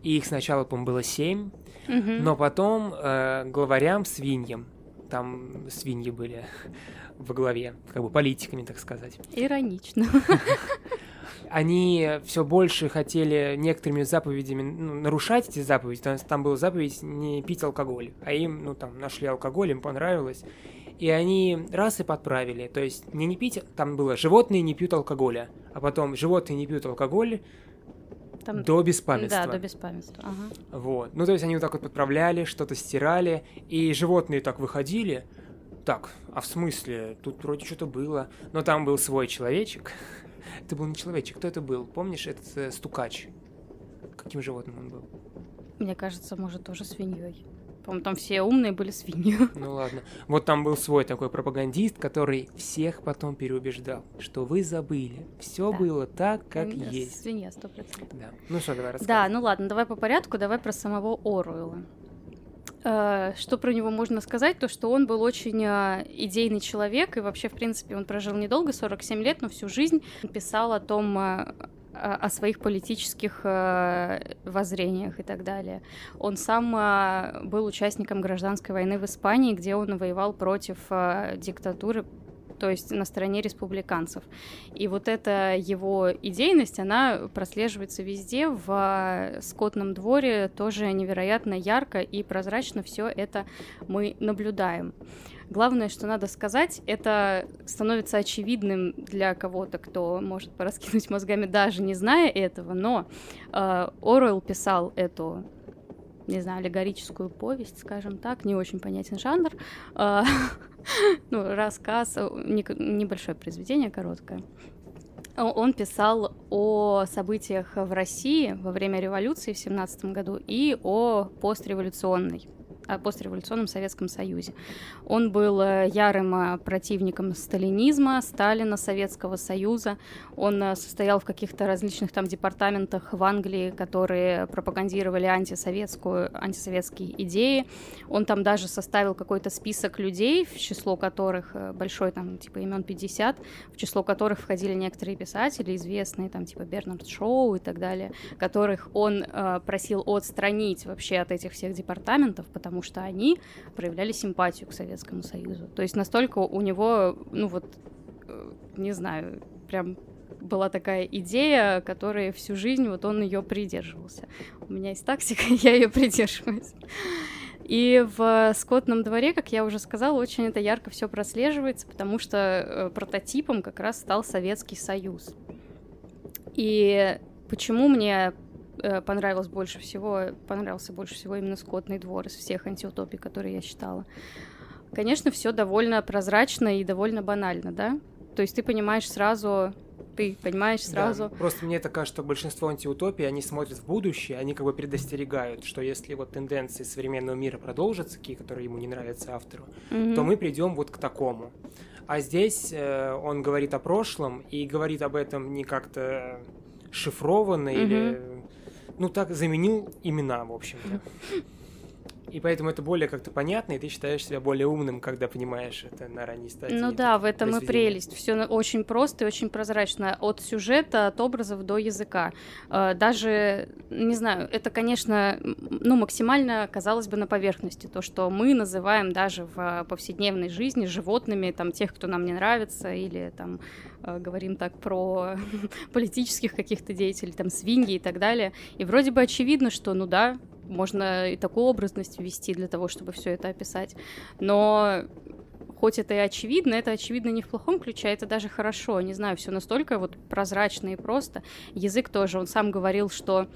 и их сначала, по-моему, было семь, Мгм. но потом э, главарям, свиньям, там свиньи были во главе, как бы политиками, так сказать, Иронично. они все больше хотели некоторыми заповедями ну, нарушать эти заповеди. Там, там была заповедь не пить алкоголь, а им, ну, там, нашли алкоголь, им понравилось. И они раз и подправили. То есть не не пить, там было животные не пьют алкоголя, а потом животные не пьют алкоголь Там- до беспамятства. Да, до беспамятства. Ага. Вот. Ну, то есть они вот так вот подправляли, что-то стирали, и животные так выходили. Так, а в смысле? Тут вроде что-то было. Но там был свой человечек. Это был не человечек, кто это был? Помнишь, этот э, стукач? Каким животным он был? Мне кажется, может, тоже свиньей. По-моему, там все умные были свиньи. Ну ладно. Вот там был свой такой пропагандист, который всех потом переубеждал, что вы забыли. Все Да. было так, как Конечно, есть. Свинья, сто процентов. Да. Ну что, давай Да, рассказывай. ну ладно, давай по порядку, давай про самого Оруэлла. Э, Что про него можно сказать? То, что он был очень э, идейный человек, и вообще, в принципе, он прожил недолго, 47 лет, но всю жизнь писал о том, э, о своих политических э, воззрениях и так далее. Он сам э, был участником гражданской войны в Испании, где он воевал против диктатуры то есть на стороне республиканцев. И вот эта его идейность, она прослеживается везде, в скотном дворе тоже невероятно ярко и прозрачно все это мы наблюдаем. Главное, что надо сказать, это становится очевидным для кого-то, кто может пораскинуть мозгами, даже не зная этого, но э, Оруэлл писал эту не знаю, аллегорическую повесть, скажем так, не очень понятен жанр, э, ну, рассказ, небольшое произведение, короткое. Он писал о событиях в России во время революции в 17 году и о постреволюционной постреволюционном Советском Союзе. Он был э, ярым э, противником сталинизма, Сталина, Советского Союза. Он э, состоял в каких-то различных там департаментах в Англии, которые пропагандировали антисоветскую, антисоветские идеи. Он там даже составил какой-то список людей, в число которых большой, там, типа, имен 50, в число которых входили некоторые писатели, известные, там, типа, Бернард Шоу и так далее, которых он э, просил отстранить вообще от этих всех департаментов, потому что они проявляли симпатию к Советскому Союзу. То есть настолько у него, ну вот, э, не знаю, прям была такая идея, которая всю жизнь вот он ее придерживался. У меня есть тактика, я ее придерживаюсь. И в скотном дворе, как я уже сказала, очень это ярко все прослеживается, потому что э, прототипом как раз стал Советский Союз. И почему мне понравилось больше всего, понравился больше всего именно «Скотный двор» из всех антиутопий, которые я читала. Конечно, все довольно прозрачно и довольно банально, да? То есть ты понимаешь сразу, ты понимаешь сразу. Да, просто мне это кажется, что большинство антиутопий, они смотрят в будущее, они как бы предостерегают, что если вот тенденции современного мира продолжатся, такие, которые ему не нравятся автору, mm-hmm. то мы придем вот к такому. А здесь э, он говорит о прошлом и говорит об этом не как-то шифрованно mm-hmm. или ну, так заменил имена, в общем-то. И поэтому это более как-то понятно, и ты считаешь себя более умным, когда понимаешь это на ранней стадии. Ну да, в этом и прелесть. Все очень просто и очень прозрачно. От сюжета, от образов до языка. Э, даже, не знаю, это, конечно, ну, максимально, казалось бы, на поверхности. То, что мы называем даже в повседневной жизни животными, там, тех, кто нам не нравится, или там э, говорим так про политических каких-то деятелей, там, свиньи и так далее. И вроде бы очевидно, что, ну да, можно и такую образность ввести для того, чтобы все это описать. Но хоть это и очевидно, это очевидно не в плохом ключе, а это даже хорошо. Не знаю, все настолько вот прозрачно и просто. Язык тоже, он сам говорил, что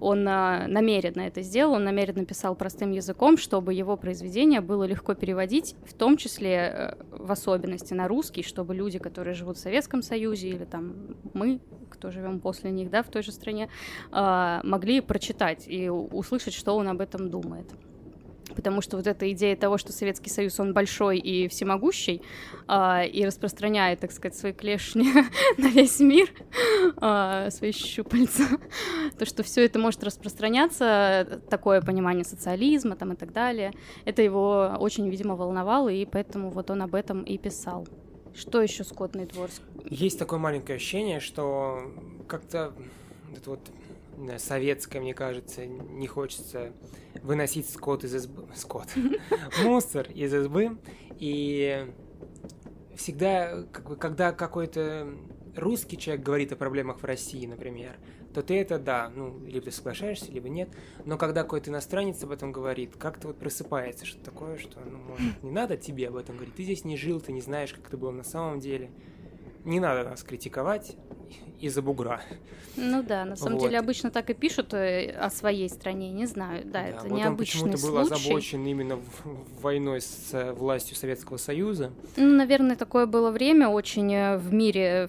он а, намеренно это сделал, он намеренно писал простым языком, чтобы его произведение было легко переводить, в том числе э, в особенности на русский, чтобы люди, которые живут в Советском Союзе или там мы, кто живем после них, да, в той же стране, а, могли прочитать и услышать, что он об этом думает потому что вот эта идея того, что Советский Союз, он большой и всемогущий, э, и распространяет, так сказать, свои клешни на весь мир, э, свои щупальца, то, что все это может распространяться, такое понимание социализма там и так далее, это его очень, видимо, волновало, и поэтому вот он об этом и писал. Что еще скотный двор? Есть такое маленькое ощущение, что как-то это вот советское, мне кажется, не хочется выносить скот из избы, скот, мусор из избы, и всегда, когда какой-то русский человек говорит о проблемах в России, например, то ты это, да, ну, либо ты соглашаешься, либо нет, но когда какой-то иностранец об этом говорит, как-то вот просыпается что такое, что, ну, может, не надо тебе об этом говорить, ты здесь не жил, ты не знаешь, как это было на самом деле, не надо нас критиковать из-за бугра. Ну да, на самом вот. деле обычно так и пишут э, о своей стране, не знаю, да, да это вот необычный он почему-то был озабочен именно войной с э, властью Советского Союза. Ну, наверное, такое было время очень э, в мире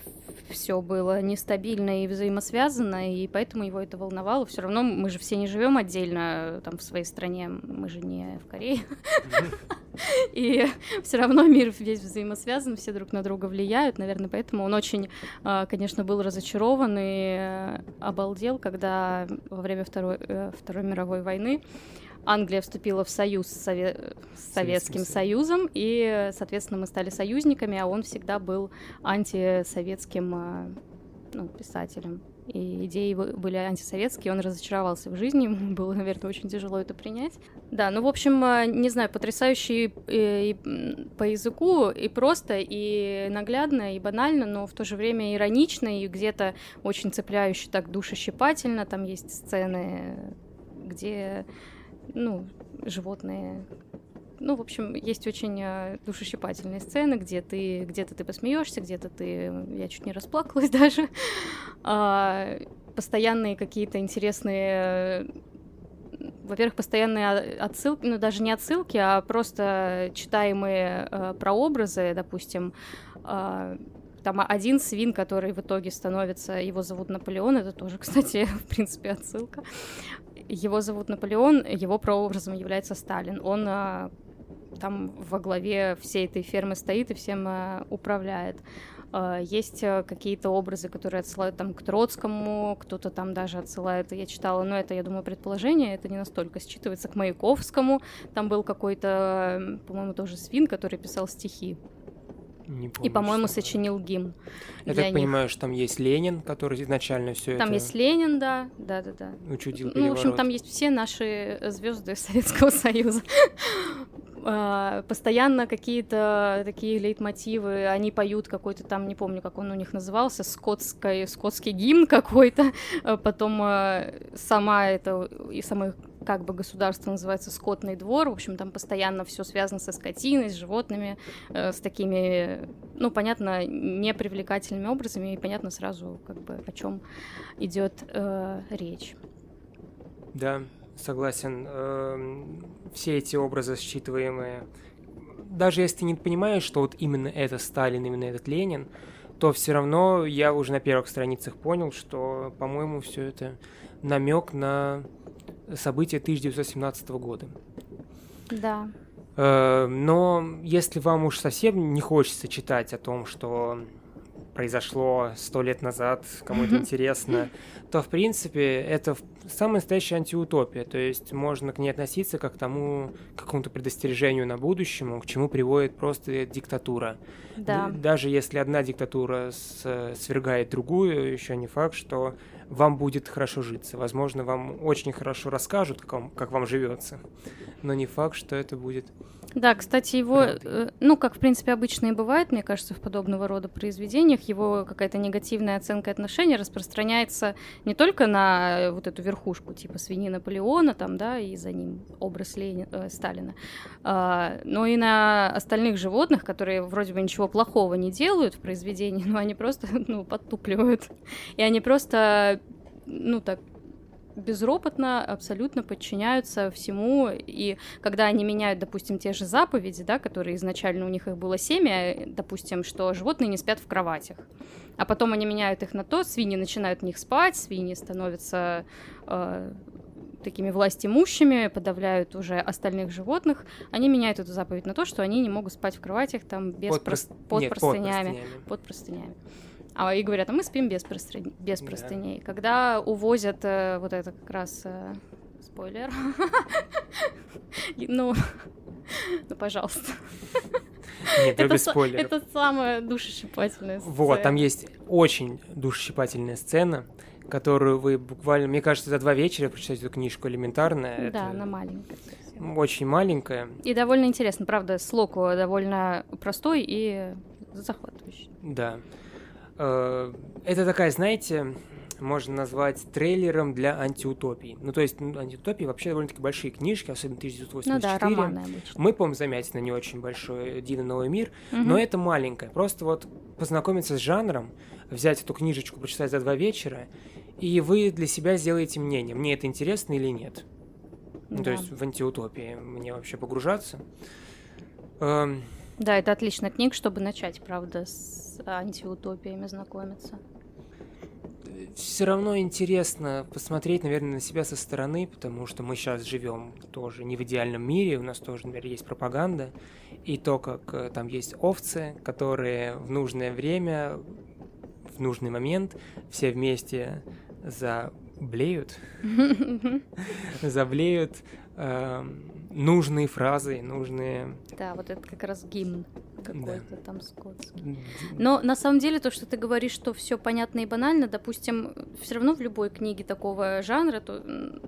все было нестабильно и взаимосвязано, и поэтому его это волновало. Все равно мы же все не живем отдельно там в своей стране, мы же не в Корее. И все равно мир весь взаимосвязан, все друг на друга влияют, наверное, поэтому он очень, конечно, был разочарован и э, обалдел, когда во время Второй, э, Второй мировой войны Англия вступила в союз с, Сове... с Советским Союзом, и, соответственно, мы стали союзниками, а он всегда был антисоветским а, ну, писателем. И идеи были антисоветские, он разочаровался в жизни, было, наверное, очень тяжело это принять. Да, ну, в общем, э, не знаю, потрясающий и, и по языку, и просто, и наглядно, и банально, но в то же время иронично, и где-то очень цепляюще, так душещипательно, там есть сцены, где, ну, животные ну, в общем, есть очень э, душещипательные сцены, где ты где-то ты посмеешься, где-то ты. Я чуть не расплакалась даже. А, постоянные какие-то интересные во-первых, постоянные отсылки, ну даже не отсылки, а просто читаемые э, прообразы, допустим, э, там один свин, который в итоге становится, его зовут Наполеон, это тоже, кстати, в принципе, отсылка. Его зовут Наполеон, его прообразом является Сталин. Он э, там во главе всей этой фермы стоит и всем э, управляет. Э, есть э, какие-то образы, которые отсылают там к Троцкому, кто-то там даже отсылает, я читала, но это, я думаю, предположение, это не настолько считывается к Маяковскому. Там был какой-то, по-моему, тоже свин, который писал стихи. Не помню, и, по-моему, сочинил гимн. Я так них. понимаю, что там есть Ленин, который изначально все это. Там есть Ленин, да, да, да, да. Учудил Ну, в общем, там есть все наши звезды Советского Союза. А, постоянно какие-то такие лейтмотивы, они поют какой-то там, не помню, как он у них назывался, скотский, скотский гимн какой-то, а потом а, сама это, и самый как бы государство называется скотный двор, в общем, там постоянно все связано со скотиной, с животными, э, с такими, ну, понятно, непривлекательными образами, и понятно сразу, как бы, о чем идет э, речь. Да, согласен. Э, все эти образы считываемые, даже если ты не понимаешь, что вот именно это Сталин, именно этот Ленин, то все равно я уже на первых страницах понял, что, по-моему, все это намек на события 1917 года. Да. Э, но если вам уж совсем не хочется читать о том, что произошло сто лет назад, кому это интересно, то, в принципе, это самая настоящая антиутопия. То есть можно к ней относиться как к тому, к какому-то предостережению на будущему, к чему приводит просто диктатура. Да. Даже если одна диктатура свергает другую, еще не факт, что вам будет хорошо житься. Возможно, вам очень хорошо расскажут, как вам, как вам живется, но не факт, что это будет да, кстати, его, э, ну, как, в принципе, обычно и бывает, мне кажется, в подобного рода произведениях, его какая-то негативная оценка отношений распространяется не только на э, вот эту верхушку, типа свиньи Наполеона, там, да, и за ним образ Ленина, э, Сталина, э, но и на остальных животных, которые вроде бы ничего плохого не делают в произведении, но они просто, ну, подтупливают. И они просто, ну, так безропотно абсолютно подчиняются всему, и когда они меняют, допустим, те же заповеди, да, которые изначально у них их было семя, допустим, что животные не спят в кроватях, а потом они меняют их на то, свиньи начинают в них спать, свиньи становятся э, такими властимущими, подавляют уже остальных животных, они меняют эту заповедь на то, что они не могут спать в кроватях там без под, прос... под, Нет, простынями, под простынями. Под простынями. А и говорят, а мы спим без, просты... без простыней. Да. Когда увозят э, вот это как раз э, спойлер. ну, ну, пожалуйста. Нет, это, без спойлеров. Это самая душещипательная сцена. Вот, там есть очень душещипательная сцена, которую вы буквально, мне кажется, за два вечера прочитать эту книжку элементарная. Да, это... она маленькая. Очень маленькая. И довольно интересно, правда, слог довольно простой и захватывающий. Да. Э, это такая, знаете, можно назвать трейлером для антиутопии. Ну, то есть, ну, антиутопии вообще довольно-таки большие книжки, особенно 1984. Ну да, романы обычно. Мы, по-моему, заметили на не очень большой «Дина. Новый мир», угу. но это маленькое. Просто вот познакомиться с жанром, взять эту книжечку, прочитать за два вечера, и вы для себя сделаете мнение, мне это интересно или нет. Ну, то есть в антиутопии мне вообще погружаться. Эм, да, это отличная книга, чтобы начать, правда, с антиутопиями знакомиться. Все равно интересно посмотреть, наверное, на себя со стороны, потому что мы сейчас живем тоже не в идеальном мире, у нас тоже, наверное, есть пропаганда, и то, как э, там есть овцы, которые в нужное время, в нужный момент все вместе заблеют, заблеют эм, нужные фразы, нужные... Да, вот это как раз гимн. Какой-то да. там скотский. Но на самом деле то, что ты говоришь, что все понятно и банально, допустим, все равно в любой книге такого жанра, то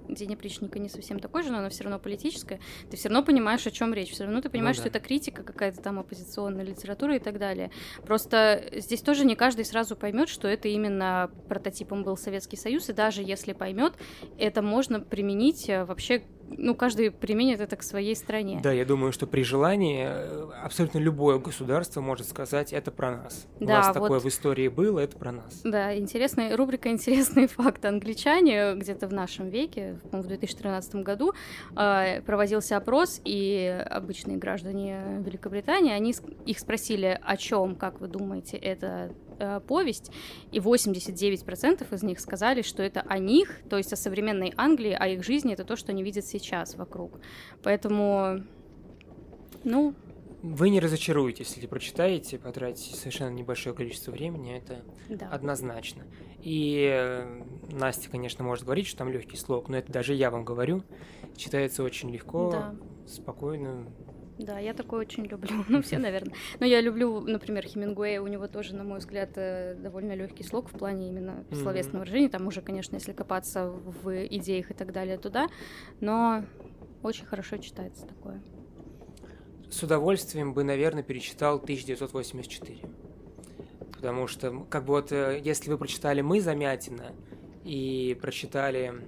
День опричника не совсем такой же, но она все равно политическая, ты все равно понимаешь, о чем речь, все равно ты понимаешь, ну, да. что это критика какая-то там оппозиционная литература и так далее. Просто здесь тоже не каждый сразу поймет, что это именно прототипом был Советский Союз, и даже если поймет, это можно применить э, вообще ну, каждый применит это к своей стране. Да, я думаю, что при желании э, абсолютно любое государство может сказать, это про нас. Да, У вас вот... такое в истории было, это про нас. Да, интересная рубрика «Интересные факты». Англичане где-то в нашем веке, в 2013 году, э, проводился опрос, и обычные граждане Великобритании, они их спросили, о чем, как вы думаете, это э, повесть, и 89% из них сказали, что это о них, то есть о современной Англии, о их жизни, это то, что они видят сейчас вокруг. Поэтому, ну... Вы не разочаруетесь, если прочитаете, потратите совершенно небольшое количество времени, это да. однозначно. И э, Настя, конечно, может говорить, что там легкий слог, но это даже я вам говорю. Читается очень легко, да. спокойно, да, я такое очень люблю. Ну, все, наверное. Но я люблю, например, Хемингуэя. У него тоже, на мой взгляд, э, довольно легкий слог в плане именно словесного выражения. Там уже, конечно, если копаться в идеях и так далее, туда. Но очень хорошо читается такое. С удовольствием бы, наверное, перечитал 1984. Потому что, как бы вот, э, если вы прочитали «Мы» Замятина и прочитали...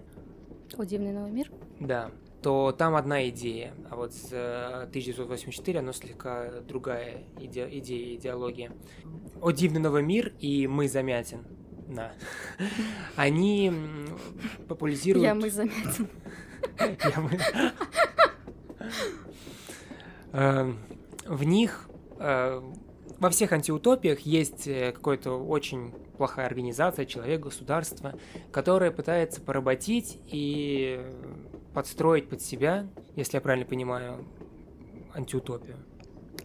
«О, дивный новый мир»? Да, то там одна идея, а вот с 1984 оно слегка другая иде идея, идеология. «О дивный новый мир» и «Мы Замятин», да, они популяризируют... Я «Мы Замятин». Я «Мы...» эм, В них, э, во всех антиутопиях есть э, какая-то очень плохая организация, человек, государство, которое пытается поработить и подстроить под себя, если я правильно понимаю, антиутопию.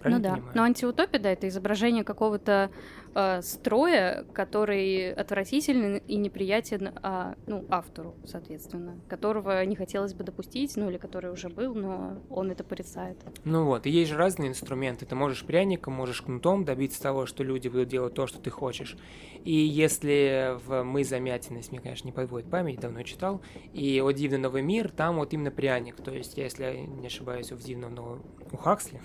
Правильно ну да. Понимаю? Но антиутопия, да, это изображение какого-то э, строя, который отвратительный и неприятен а, ну, автору, соответственно, которого не хотелось бы допустить, ну или который уже был, но он это порицает. Ну вот, и есть же разные инструменты. Ты можешь пряником, можешь кнутом добиться того, что люди будут делать то, что ты хочешь. И если в «Мы замятенность», мне, конечно, не подводит память, давно читал, и «О дивный новый мир», там вот именно пряник. То есть, если я не ошибаюсь, в «Дивном новом...» у Хаксли,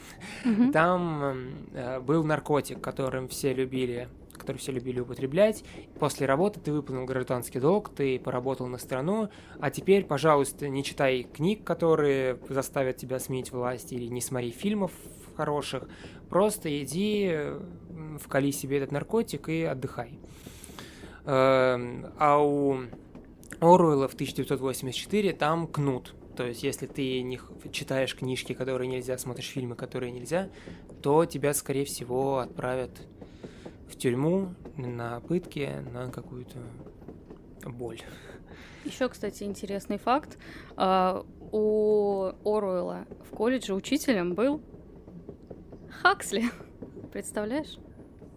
mm-hmm. там э, был наркотик, которым все любили который все любили употреблять. После работы ты выполнил гражданский долг, ты поработал на страну, а теперь, пожалуйста, не читай книг, которые заставят тебя сменить власть, или не смотри фильмов хороших, просто иди, вкали себе этот наркотик и отдыхай. Эм, а у Оруэлла в 1984 там кнут. То есть, если ты не читаешь книжки, которые нельзя, смотришь фильмы, которые нельзя, то тебя, скорее всего, отправят в тюрьму на пытки, на какую-то боль. Еще, кстати, интересный факт. А, у Оруэлла в колледже учителем был Хаксли. Представляешь?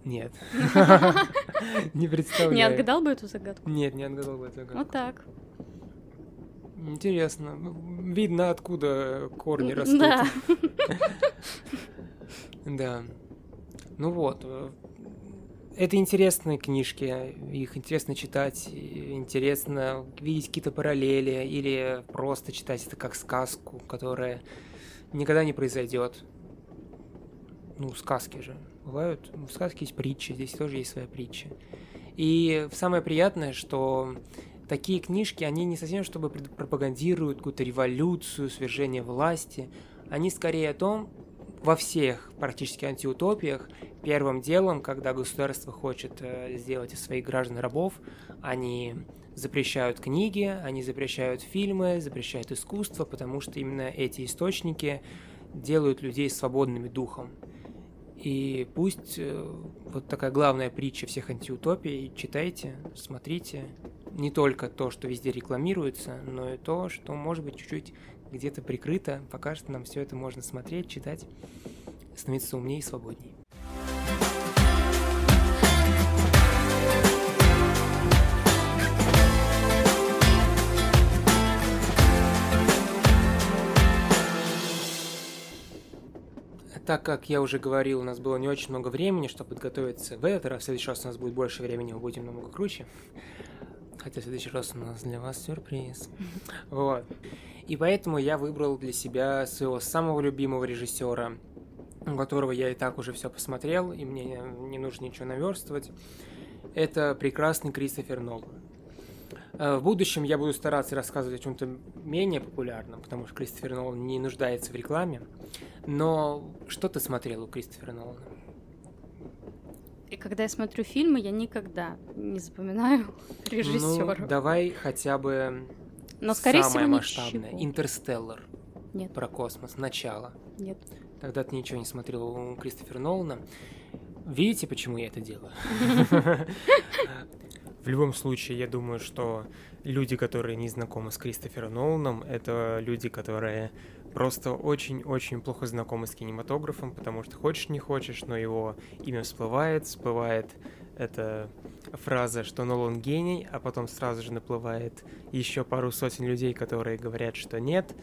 Нет. Не представляю. Не отгадал бы эту загадку? Нет, не отгадал бы эту загадку. Вот так. Интересно. Видно, откуда корни растут. Да. Да. Ну вот, э, это интересные книжки, их интересно читать, интересно видеть какие-то параллели или просто читать это как сказку, которая никогда не произойдет. Ну, сказки же. Бывают, в сказке есть притчи, здесь тоже есть своя притча. И самое приятное, что такие книжки, они не совсем чтобы пропагандируют какую-то революцию, свержение власти. Они скорее о том, во всех практически антиутопиях первым делом, когда государство хочет э, сделать из своих граждан рабов, они запрещают книги, они запрещают фильмы, запрещают искусство, потому что именно эти источники делают людей свободными духом. И пусть э, вот такая главная притча всех антиутопий, читайте, смотрите, не только то, что везде рекламируется, но и то, что может быть чуть-чуть где-то прикрыто. Пока что нам все это можно смотреть, читать, становиться умнее и свободнее. так как я уже говорил, у нас было не очень много времени, чтобы подготовиться в этот раз, в следующий раз у нас будет больше времени, мы будем намного круче. Хотя в следующий раз у нас для вас сюрприз. Вот. И поэтому я выбрал для себя своего самого любимого режиссера, у которого я и так уже все посмотрел, и мне не нужно ничего наверстывать. Это прекрасный Кристофер Нолан. Э, в будущем я буду стараться рассказывать о чем-то менее популярном, потому что Кристофер Нолан не нуждается в рекламе. Но что ты смотрел у Кристофера Нолана? И когда я смотрю фильмы, я никогда не запоминаю режиссера. Ну, давай хотя бы Но, скорее самое всего, масштабное. ничего. Интерстеллар. Нет. Про космос. Начало. Нет. Тогда ты ничего не смотрел у Кристофера Нолана. Видите, почему я это делаю? В любом случае, я думаю, что люди, которые не знакомы с Кристофером Ноланом, это люди, которые просто очень-очень плохо знакомы с кинематографом, потому что хочешь не хочешь, но его имя всплывает, всплывает эта фраза, что Нолан гений, а потом сразу же наплывает еще пару сотен людей, которые говорят, что нет.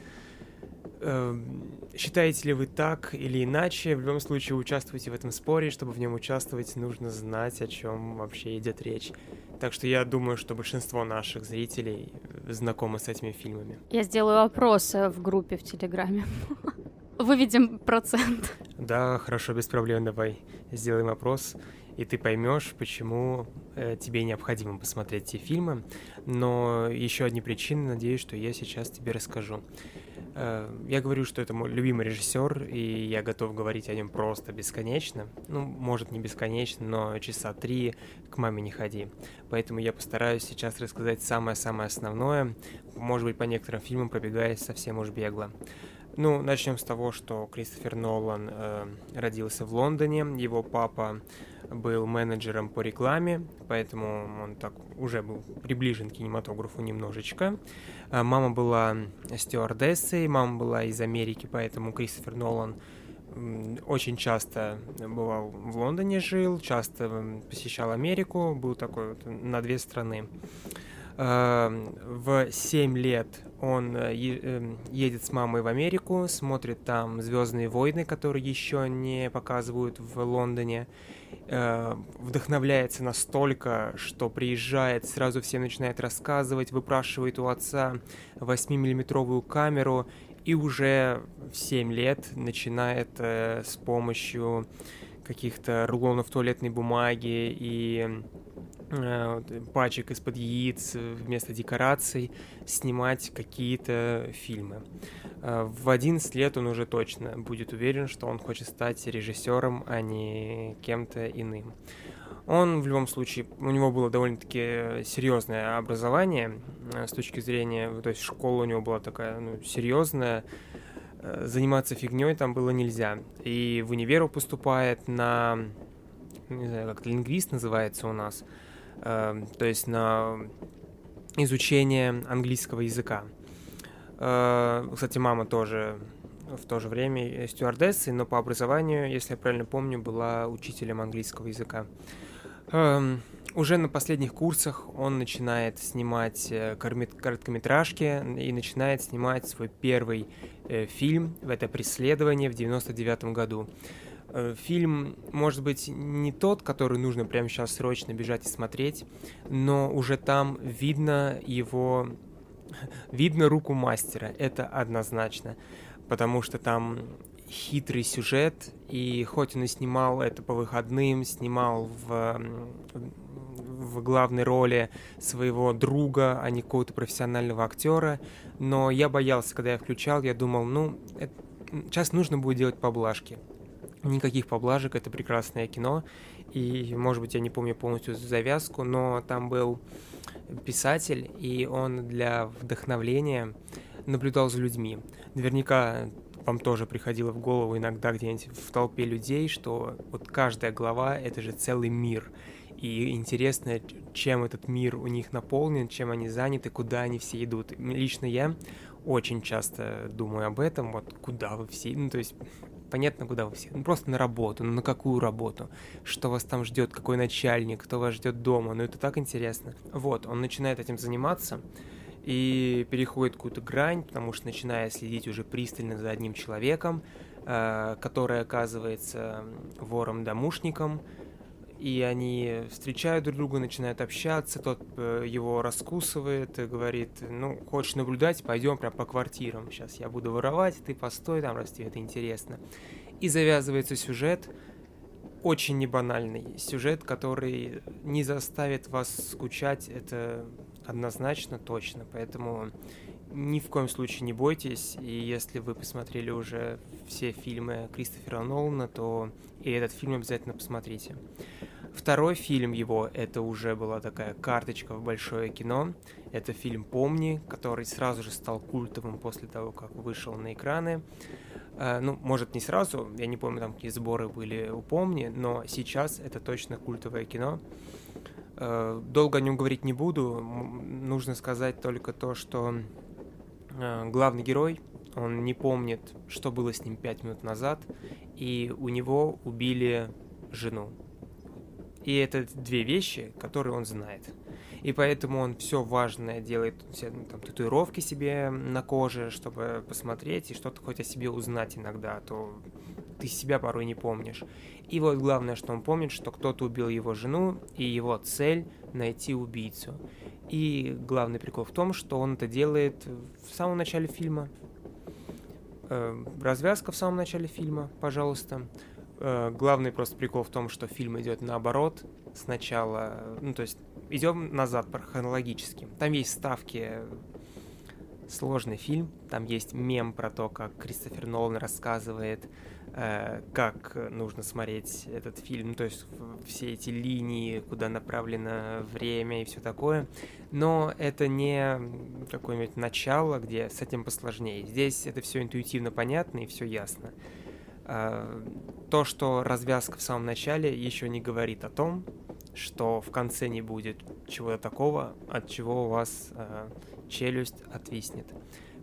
Эм, Считаете ли вы так или иначе? В любом случае, участвуйте в этом споре. Чтобы в нем участвовать, нужно знать, о чем вообще идет речь. Так что я думаю, что большинство наших зрителей знакомы с этими фильмами. Я сделаю опрос э, в группе в Телеграме. Выведем процент. Да, хорошо, без проблем, давай сделаем опрос, и ты поймешь, почему э, тебе необходимо посмотреть эти фильмы. Но еще одни причины, надеюсь, что я сейчас тебе расскажу. Э, я говорю, что это мой любимый режиссер, и я готов говорить о нем просто бесконечно. Ну, может, не бесконечно, но часа три к маме не ходи. Поэтому я постараюсь сейчас рассказать самое-самое основное, может быть, по некоторым фильмам пробегаясь совсем уж бегло. Ну, начнем с того, что Кристофер Нолан э, родился в Лондоне. Его папа был менеджером по рекламе, поэтому он так уже был приближен к кинематографу немножечко. А мама была стюардессой, мама была из Америки, поэтому Кристофер Нолан очень часто бывал в Лондоне жил, часто посещал Америку, был такой вот на две страны. Э, В 7 лет он э, эм, едет с мамой в Америку, смотрит там Звездные войны, которые еще не показывают в Лондоне. Э, Вдохновляется настолько, что приезжает, сразу всем начинает рассказывать, выпрашивает у отца 8-миллиметровую камеру и уже в 7 лет начинает э, с помощью каких-то рулонов туалетной бумаги и пачек из-под яиц э, вместо декораций снимать какие-то фильмы. Э, В 11 лет он уже точно будет уверен, что он хочет стать режиссером, а не кем-то иным. Он в любом случае, у него было довольно-таки серьезное образование э, с точки зрения, то есть школа у него была такая ну, серьезная, э, заниматься фигней там было нельзя. И в универ он поступает на, не знаю, как лингвист называется у нас, э, то есть на изучение английского языка. Э, Кстати, мама тоже в то же время стюардессой, но по образованию, если я правильно помню, была учителем английского языка. Эм, Уже на последних курсах он начинает снимать э, короткометражки и начинает снимать свой первый э, фильм, это «Преследование» в 99 году. Э, Фильм, может быть, не тот, который нужно прямо сейчас срочно бежать и смотреть, но уже там видно его... Видно руку мастера, это однозначно, потому что там хитрый сюжет, и хоть он и снимал это по выходным, снимал в, в главной роли своего друга, а не какого-то профессионального актера, но я боялся, когда я включал, я думал, ну, это- сейчас нужно будет делать поблажки. Никаких поблажек, это прекрасное кино, и, может быть, я не помню полностью завязку, но там был писатель, и он для вдохновления наблюдал за людьми. Наверняка вам тоже приходило в голову иногда где-нибудь в толпе людей, что вот каждая глава — это же целый мир. И интересно, чем этот мир у них наполнен, чем они заняты, куда они все идут. Лично я очень часто думаю об этом, вот куда вы все, ну то есть понятно, куда вы все, ну просто на работу, ну на какую работу, что вас там ждет, какой начальник, кто вас ждет дома, ну это так интересно. Вот, он начинает этим заниматься, и переходит какую-то грань, потому что начиная следить уже пристально за одним человеком, э, который оказывается вором-домушником, и они встречают друг друга, начинают общаться, тот э, его раскусывает говорит, ну, хочешь наблюдать, пойдем прям по квартирам, сейчас я буду воровать, ты постой там, раз тебе это интересно. И завязывается сюжет, очень небанальный сюжет, который не заставит вас скучать, это однозначно точно, поэтому ни в коем случае не бойтесь, и если вы посмотрели уже все фильмы Кристофера Нолана, то и этот фильм обязательно посмотрите. Второй фильм его, это уже была такая карточка в большое кино. Это фильм «Помни», который сразу же стал культовым после того, как вышел на экраны. Uh, ну, может, не сразу, я не помню, там какие сборы были у «Помни», но сейчас это точно культовое кино. Uh, долго о нем говорить не буду, нужно сказать только то, что uh, главный герой, он не помнит, что было с ним пять минут назад, и у него убили жену. И это две вещи, которые он знает. И поэтому он все важное делает, все, ну, там, татуировки себе на коже, чтобы посмотреть и что-то хоть о себе узнать иногда, а то ты себя порой не помнишь. И вот главное, что он помнит, что кто-то убил его жену, и его цель — найти убийцу. И главный прикол в том, что он это делает в самом начале фильма. Э, развязка в самом начале фильма, пожалуйста. Э, главный просто прикол в том, что фильм идет наоборот. Сначала, ну то есть идем назад хронологически. Там есть ставки сложный фильм. Там есть мем про то, как Кристофер Нолан рассказывает, э, как нужно смотреть этот фильм. Ну, то есть все эти линии, куда направлено время и все такое. Но это не какое-нибудь начало, где с этим посложнее. Здесь это все интуитивно понятно и все ясно. Э, то, что развязка в самом начале еще не говорит о том, что в конце не будет чего-то такого, от чего у вас э, челюсть отвиснет.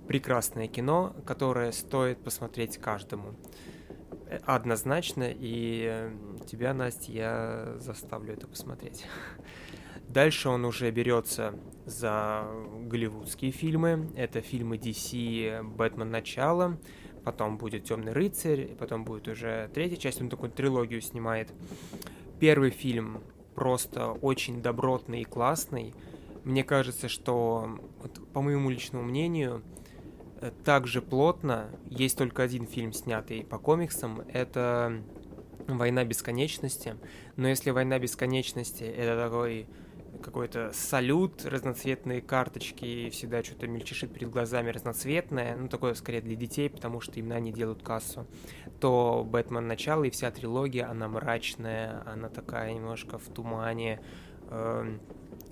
Прекрасное кино, которое стоит посмотреть каждому. Э, однозначно, и тебя, Настя, я заставлю это посмотреть. Дальше он уже берется за голливудские фильмы. Это фильмы DC «Бэтмен. Начало», потом будет Темный рыцарь, потом будет уже третья часть, он такую трилогию снимает. Первый фильм просто очень добротный и классный. Мне кажется, что, вот, по моему личному мнению, э, также плотно есть только один фильм, снятый по комиксам, это «Война бесконечности». Но если «Война бесконечности» — это такой какой-то салют, разноцветные карточки, и всегда что-то мельчешит перед глазами разноцветное, ну, такое скорее для детей, потому что именно они делают кассу, то «Бэтмен. Начало» и вся трилогия, она мрачная, она такая немножко в тумане, эм,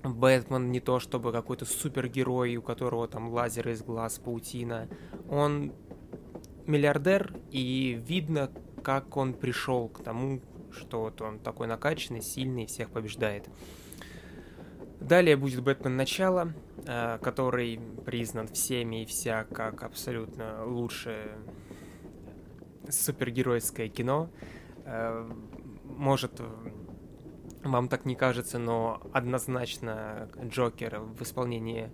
Бэтмен не то чтобы какой-то супергерой, у которого там лазеры из глаз, паутина. Он миллиардер, и видно, как он пришел к тому, что вот он такой накачанный, сильный, всех побеждает. Далее будет Бэтмен Начало, э, который признан всеми и вся как абсолютно лучшее супергеройское кино. Э, может, вам так не кажется, но однозначно Джокер в исполнении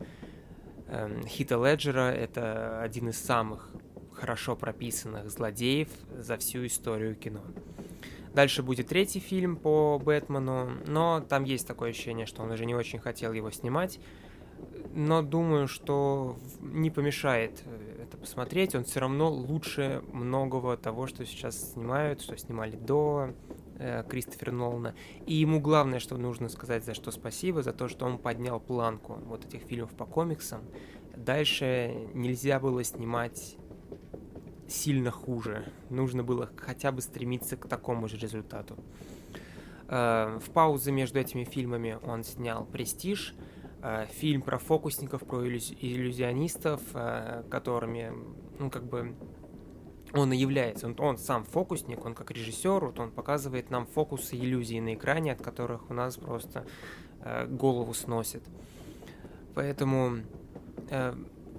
эм, Хита Леджера это один из самых хорошо прописанных злодеев за всю историю кино. Дальше будет третий фильм по Бэтмену, но там есть такое ощущение, что он уже не очень хотел его снимать. Но думаю, что не помешает э, это посмотреть. Он все равно лучше многого того, что сейчас снимают, что снимали до э, Кристофера Нолана. И ему главное, что нужно сказать, за что спасибо, за то, что он поднял планку вот этих фильмов по комиксам. Дальше нельзя было снимать сильно хуже. Нужно было хотя бы стремиться к такому же результату. Э, в паузе между этими фильмами он снял «Престиж», э, фильм про фокусников, про иллюзионистов, э, которыми, ну, как бы, он и является. Он, он сам фокусник, он как режиссер, вот он показывает нам фокусы иллюзии на экране, от которых у нас просто голову сносит. Поэтому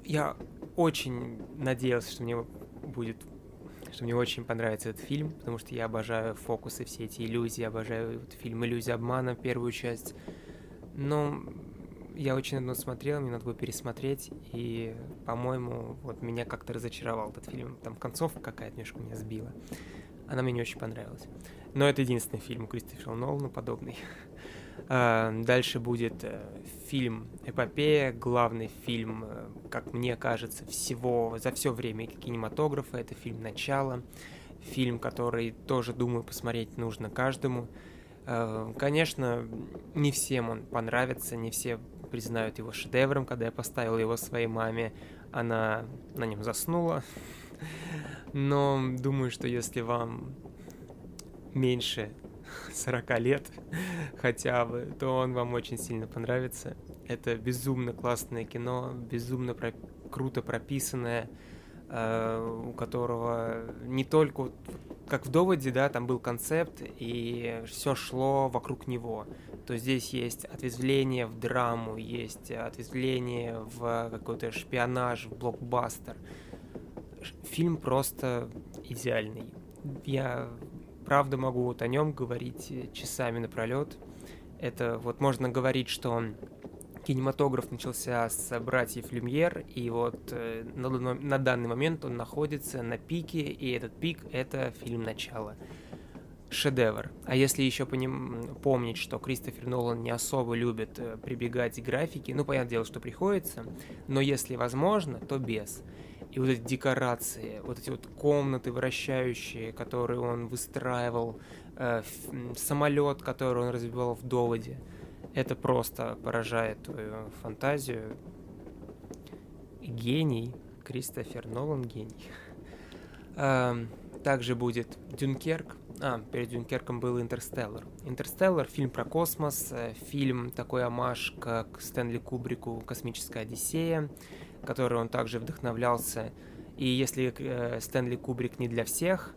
я очень надеялся, что мне будет, что мне очень понравится этот фильм, потому что я обожаю фокусы, все эти иллюзии, обожаю вот фильм «Иллюзия обмана», первую часть. Но я очень давно смотрел, мне надо было пересмотреть, и, по-моему, вот меня как-то разочаровал этот фильм. Там концовка какая-то немножко меня сбила. Она мне не очень понравилась. Но это единственный фильм Кристофера Нолана подобный. А, дальше будет э, фильм «Эпопея», главный фильм, э, как мне кажется, всего за все время кинематографа. Это фильм «Начало», фильм, который тоже, думаю, посмотреть нужно каждому. Конечно, не всем он понравится, не все признают его шедевром. Когда я поставил его своей маме, она на нем заснула. Но думаю, что если вам меньше 40 лет хотя бы, то он вам очень сильно понравится. Это безумно классное кино, безумно про- круто прописанное, э, у которого не только как в доводе, да, там был концепт, и все шло вокруг него. То здесь есть ответвление в драму, есть ответвление в какой-то шпионаж, в блокбастер. Фильм просто идеальный. Я правда могу вот о нем говорить часами напролет. Это вот можно говорить, что он кинематограф начался с братьев Люмьер, и вот э, на, на данный момент он находится на пике, и этот пик — это фильм «Начало». Шедевр. А если еще по ним помнить, что Кристофер Нолан не особо любит э, прибегать к графике, ну, понятное дело, что приходится, но если возможно, то без. И вот эти декорации, вот эти вот комнаты вращающие, которые он выстраивал, э, самолет, который он разбивал в доводе, это просто поражает твою фантазию. Гений. Кристофер Нолан гений. Эм, также будет Дюнкерк. А, перед Дюнкерком был Интерстеллар. Интерстеллар — фильм про космос, э, фильм такой амаш, как Стэнли Кубрику «Космическая Одиссея», который он также вдохновлялся. И если э, Стэнли Кубрик не для всех,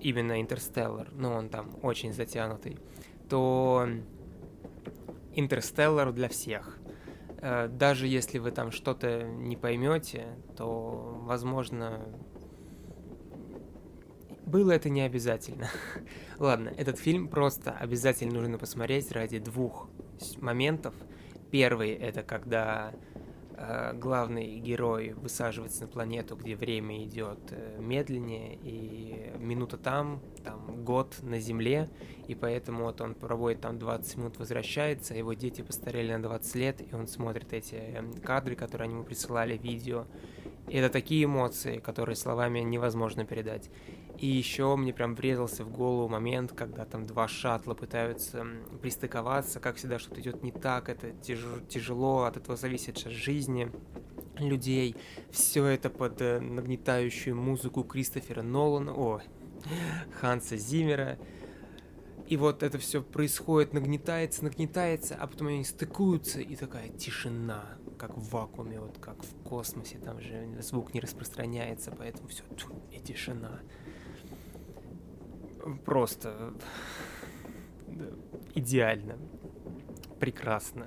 именно Интерстеллар, но он там очень затянутый, то Интерстеллар для всех. Э, даже если вы там что-то не поймете, то, возможно, было это не обязательно. Ладно, этот фильм просто обязательно нужно посмотреть ради двух моментов. Первый это когда главный герой высаживается на планету, где время идет э, медленнее, и минута там, там год на Земле, и поэтому вот он проводит там 20 минут, возвращается, его дети постарели на 20 лет, и он смотрит эти эм, кадры, которые они ему присылали, видео. И это такие эмоции, которые словами невозможно передать. И еще мне прям врезался в голову момент, когда там два шаттла пытаются пристыковаться, как всегда что-то идет не так, это тяж тяжело, от этого зависит сейчас жизни людей. Все это под э, нагнетающую музыку Кристофера Нолана, о, Ханса Зиммера. И вот это все происходит, нагнетается, нагнетается, а потом они стыкуются, и такая тишина, как в вакууме, вот как в космосе, там же звук не распространяется, поэтому все, и тишина просто идеально. Прекрасно.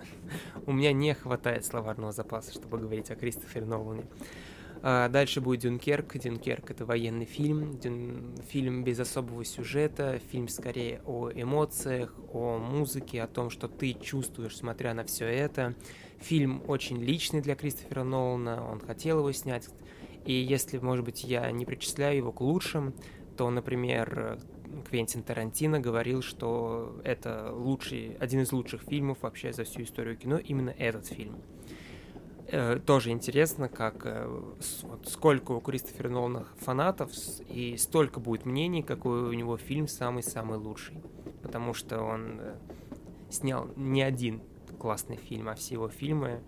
У меня не хватает словарного запаса, чтобы говорить о Кристофере Нолане. А дальше будет Дюнкерк. Дюнкерк — это военный фильм. Дюн... Фильм без особого сюжета. Фильм скорее о эмоциях, о музыке, о том, что ты чувствуешь, смотря на все это. Фильм очень личный для Кристофера Нолана. Он хотел его снять. И если, может быть, я не причисляю его к лучшим, то, например, Квентин Тарантино говорил, что это лучший, один из лучших фильмов вообще за всю историю кино, именно этот фильм. Э, тоже интересно, как э, вот, сколько у Кристофера Нолана фанатов, и столько будет мнений, какой у него фильм самый-самый лучший. Потому что он э, снял не один классный фильм, а все его фильмы,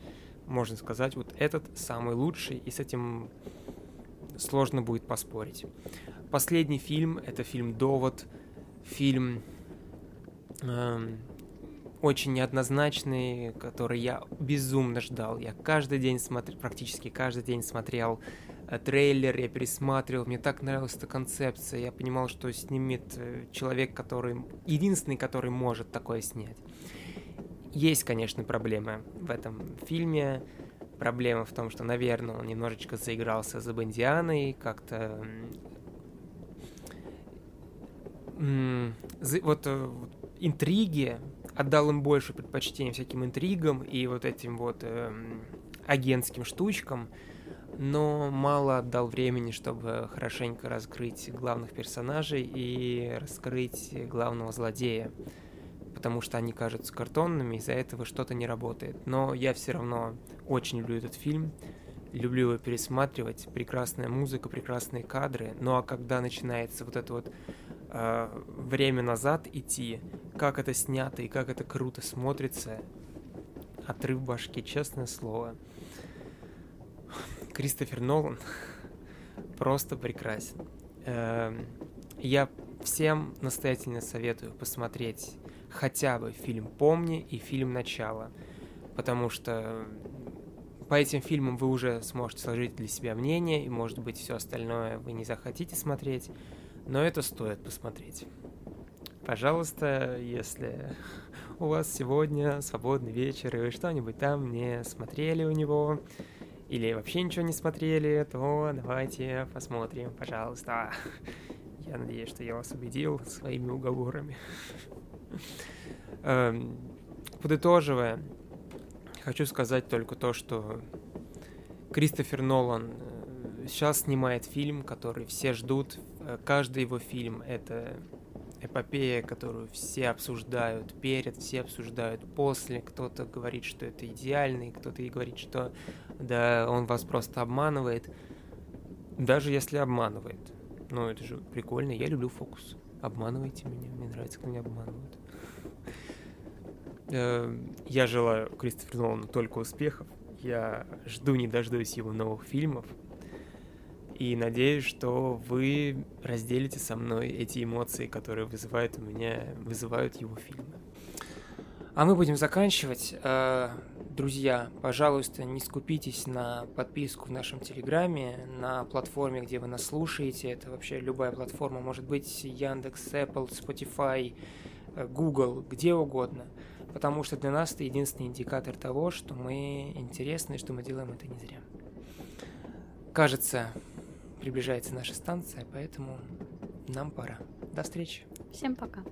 можно сказать, вот этот самый лучший, и с этим сложно будет поспорить. Последний фильм — это фильм «Довод», фильм э, очень неоднозначный, который я безумно ждал. Я каждый день смотрел, практически каждый день смотрел э, трейлер, я пересматривал, мне так нравилась эта концепция, я понимал, что снимет э, человек, который... единственный, который может такое снять. Есть, конечно, проблемы в этом фильме. Проблема в том, что, наверное, он немножечко заигрался за Бондианой, как-то вот, э, вот интриги, отдал им больше предпочтения всяким интригам и вот этим вот э, агентским штучкам, но мало отдал времени, чтобы хорошенько раскрыть главных персонажей и раскрыть главного злодея, потому что они кажутся картонными, из-за этого что-то не работает. Но я все равно очень люблю этот фильм, люблю его пересматривать, прекрасная музыка, прекрасные кадры, ну а когда начинается вот это вот э, время назад идти, как это снято и как это круто смотрится, отрыв башки, честное слово. Кристофер Нолан просто прекрасен. Эм, я всем настоятельно советую посмотреть хотя бы фильм «Помни» и фильм «Начало», потому что по этим фильмам вы уже сможете сложить для себя мнение, и, может быть, все остальное вы не захотите смотреть, но это стоит посмотреть. Пожалуйста, если у вас сегодня свободный вечер, и вы что-нибудь там не смотрели у него, или вообще ничего не смотрели, то давайте посмотрим, пожалуйста. Я надеюсь, что я вас убедил своими уговорами. Эм, подытоживая, хочу сказать только то, что Кристофер Нолан э, сейчас снимает фильм, который все ждут. Э, каждый его фильм — это эпопея, которую все обсуждают перед, все обсуждают после. Кто-то говорит, что это идеальный, кто-то и говорит, что да, он вас просто обманывает. Даже если обманывает. Ну, это же прикольно, я люблю фокус. Обманывайте меня, мне нравится, когда меня обманывают. Э, я желаю Кристоферу Нолану только успехов. Я жду не дождусь его новых фильмов. И надеюсь, что вы разделите со мной эти эмоции, которые вызывают у меня, вызывают его фильмы. А мы будем заканчивать. Э, друзья, пожалуйста, не скупитесь на подписку в нашем Телеграме, на платформе, где вы нас слушаете. Это вообще любая платформа, может быть Яндекс, Apple, Spotify, э, Google, где угодно. Потому что для нас это единственный индикатор того, что мы интересны что мы делаем это не зря. Кажется, приближается наша станция, поэтому нам пора. До встречи. Всем пока.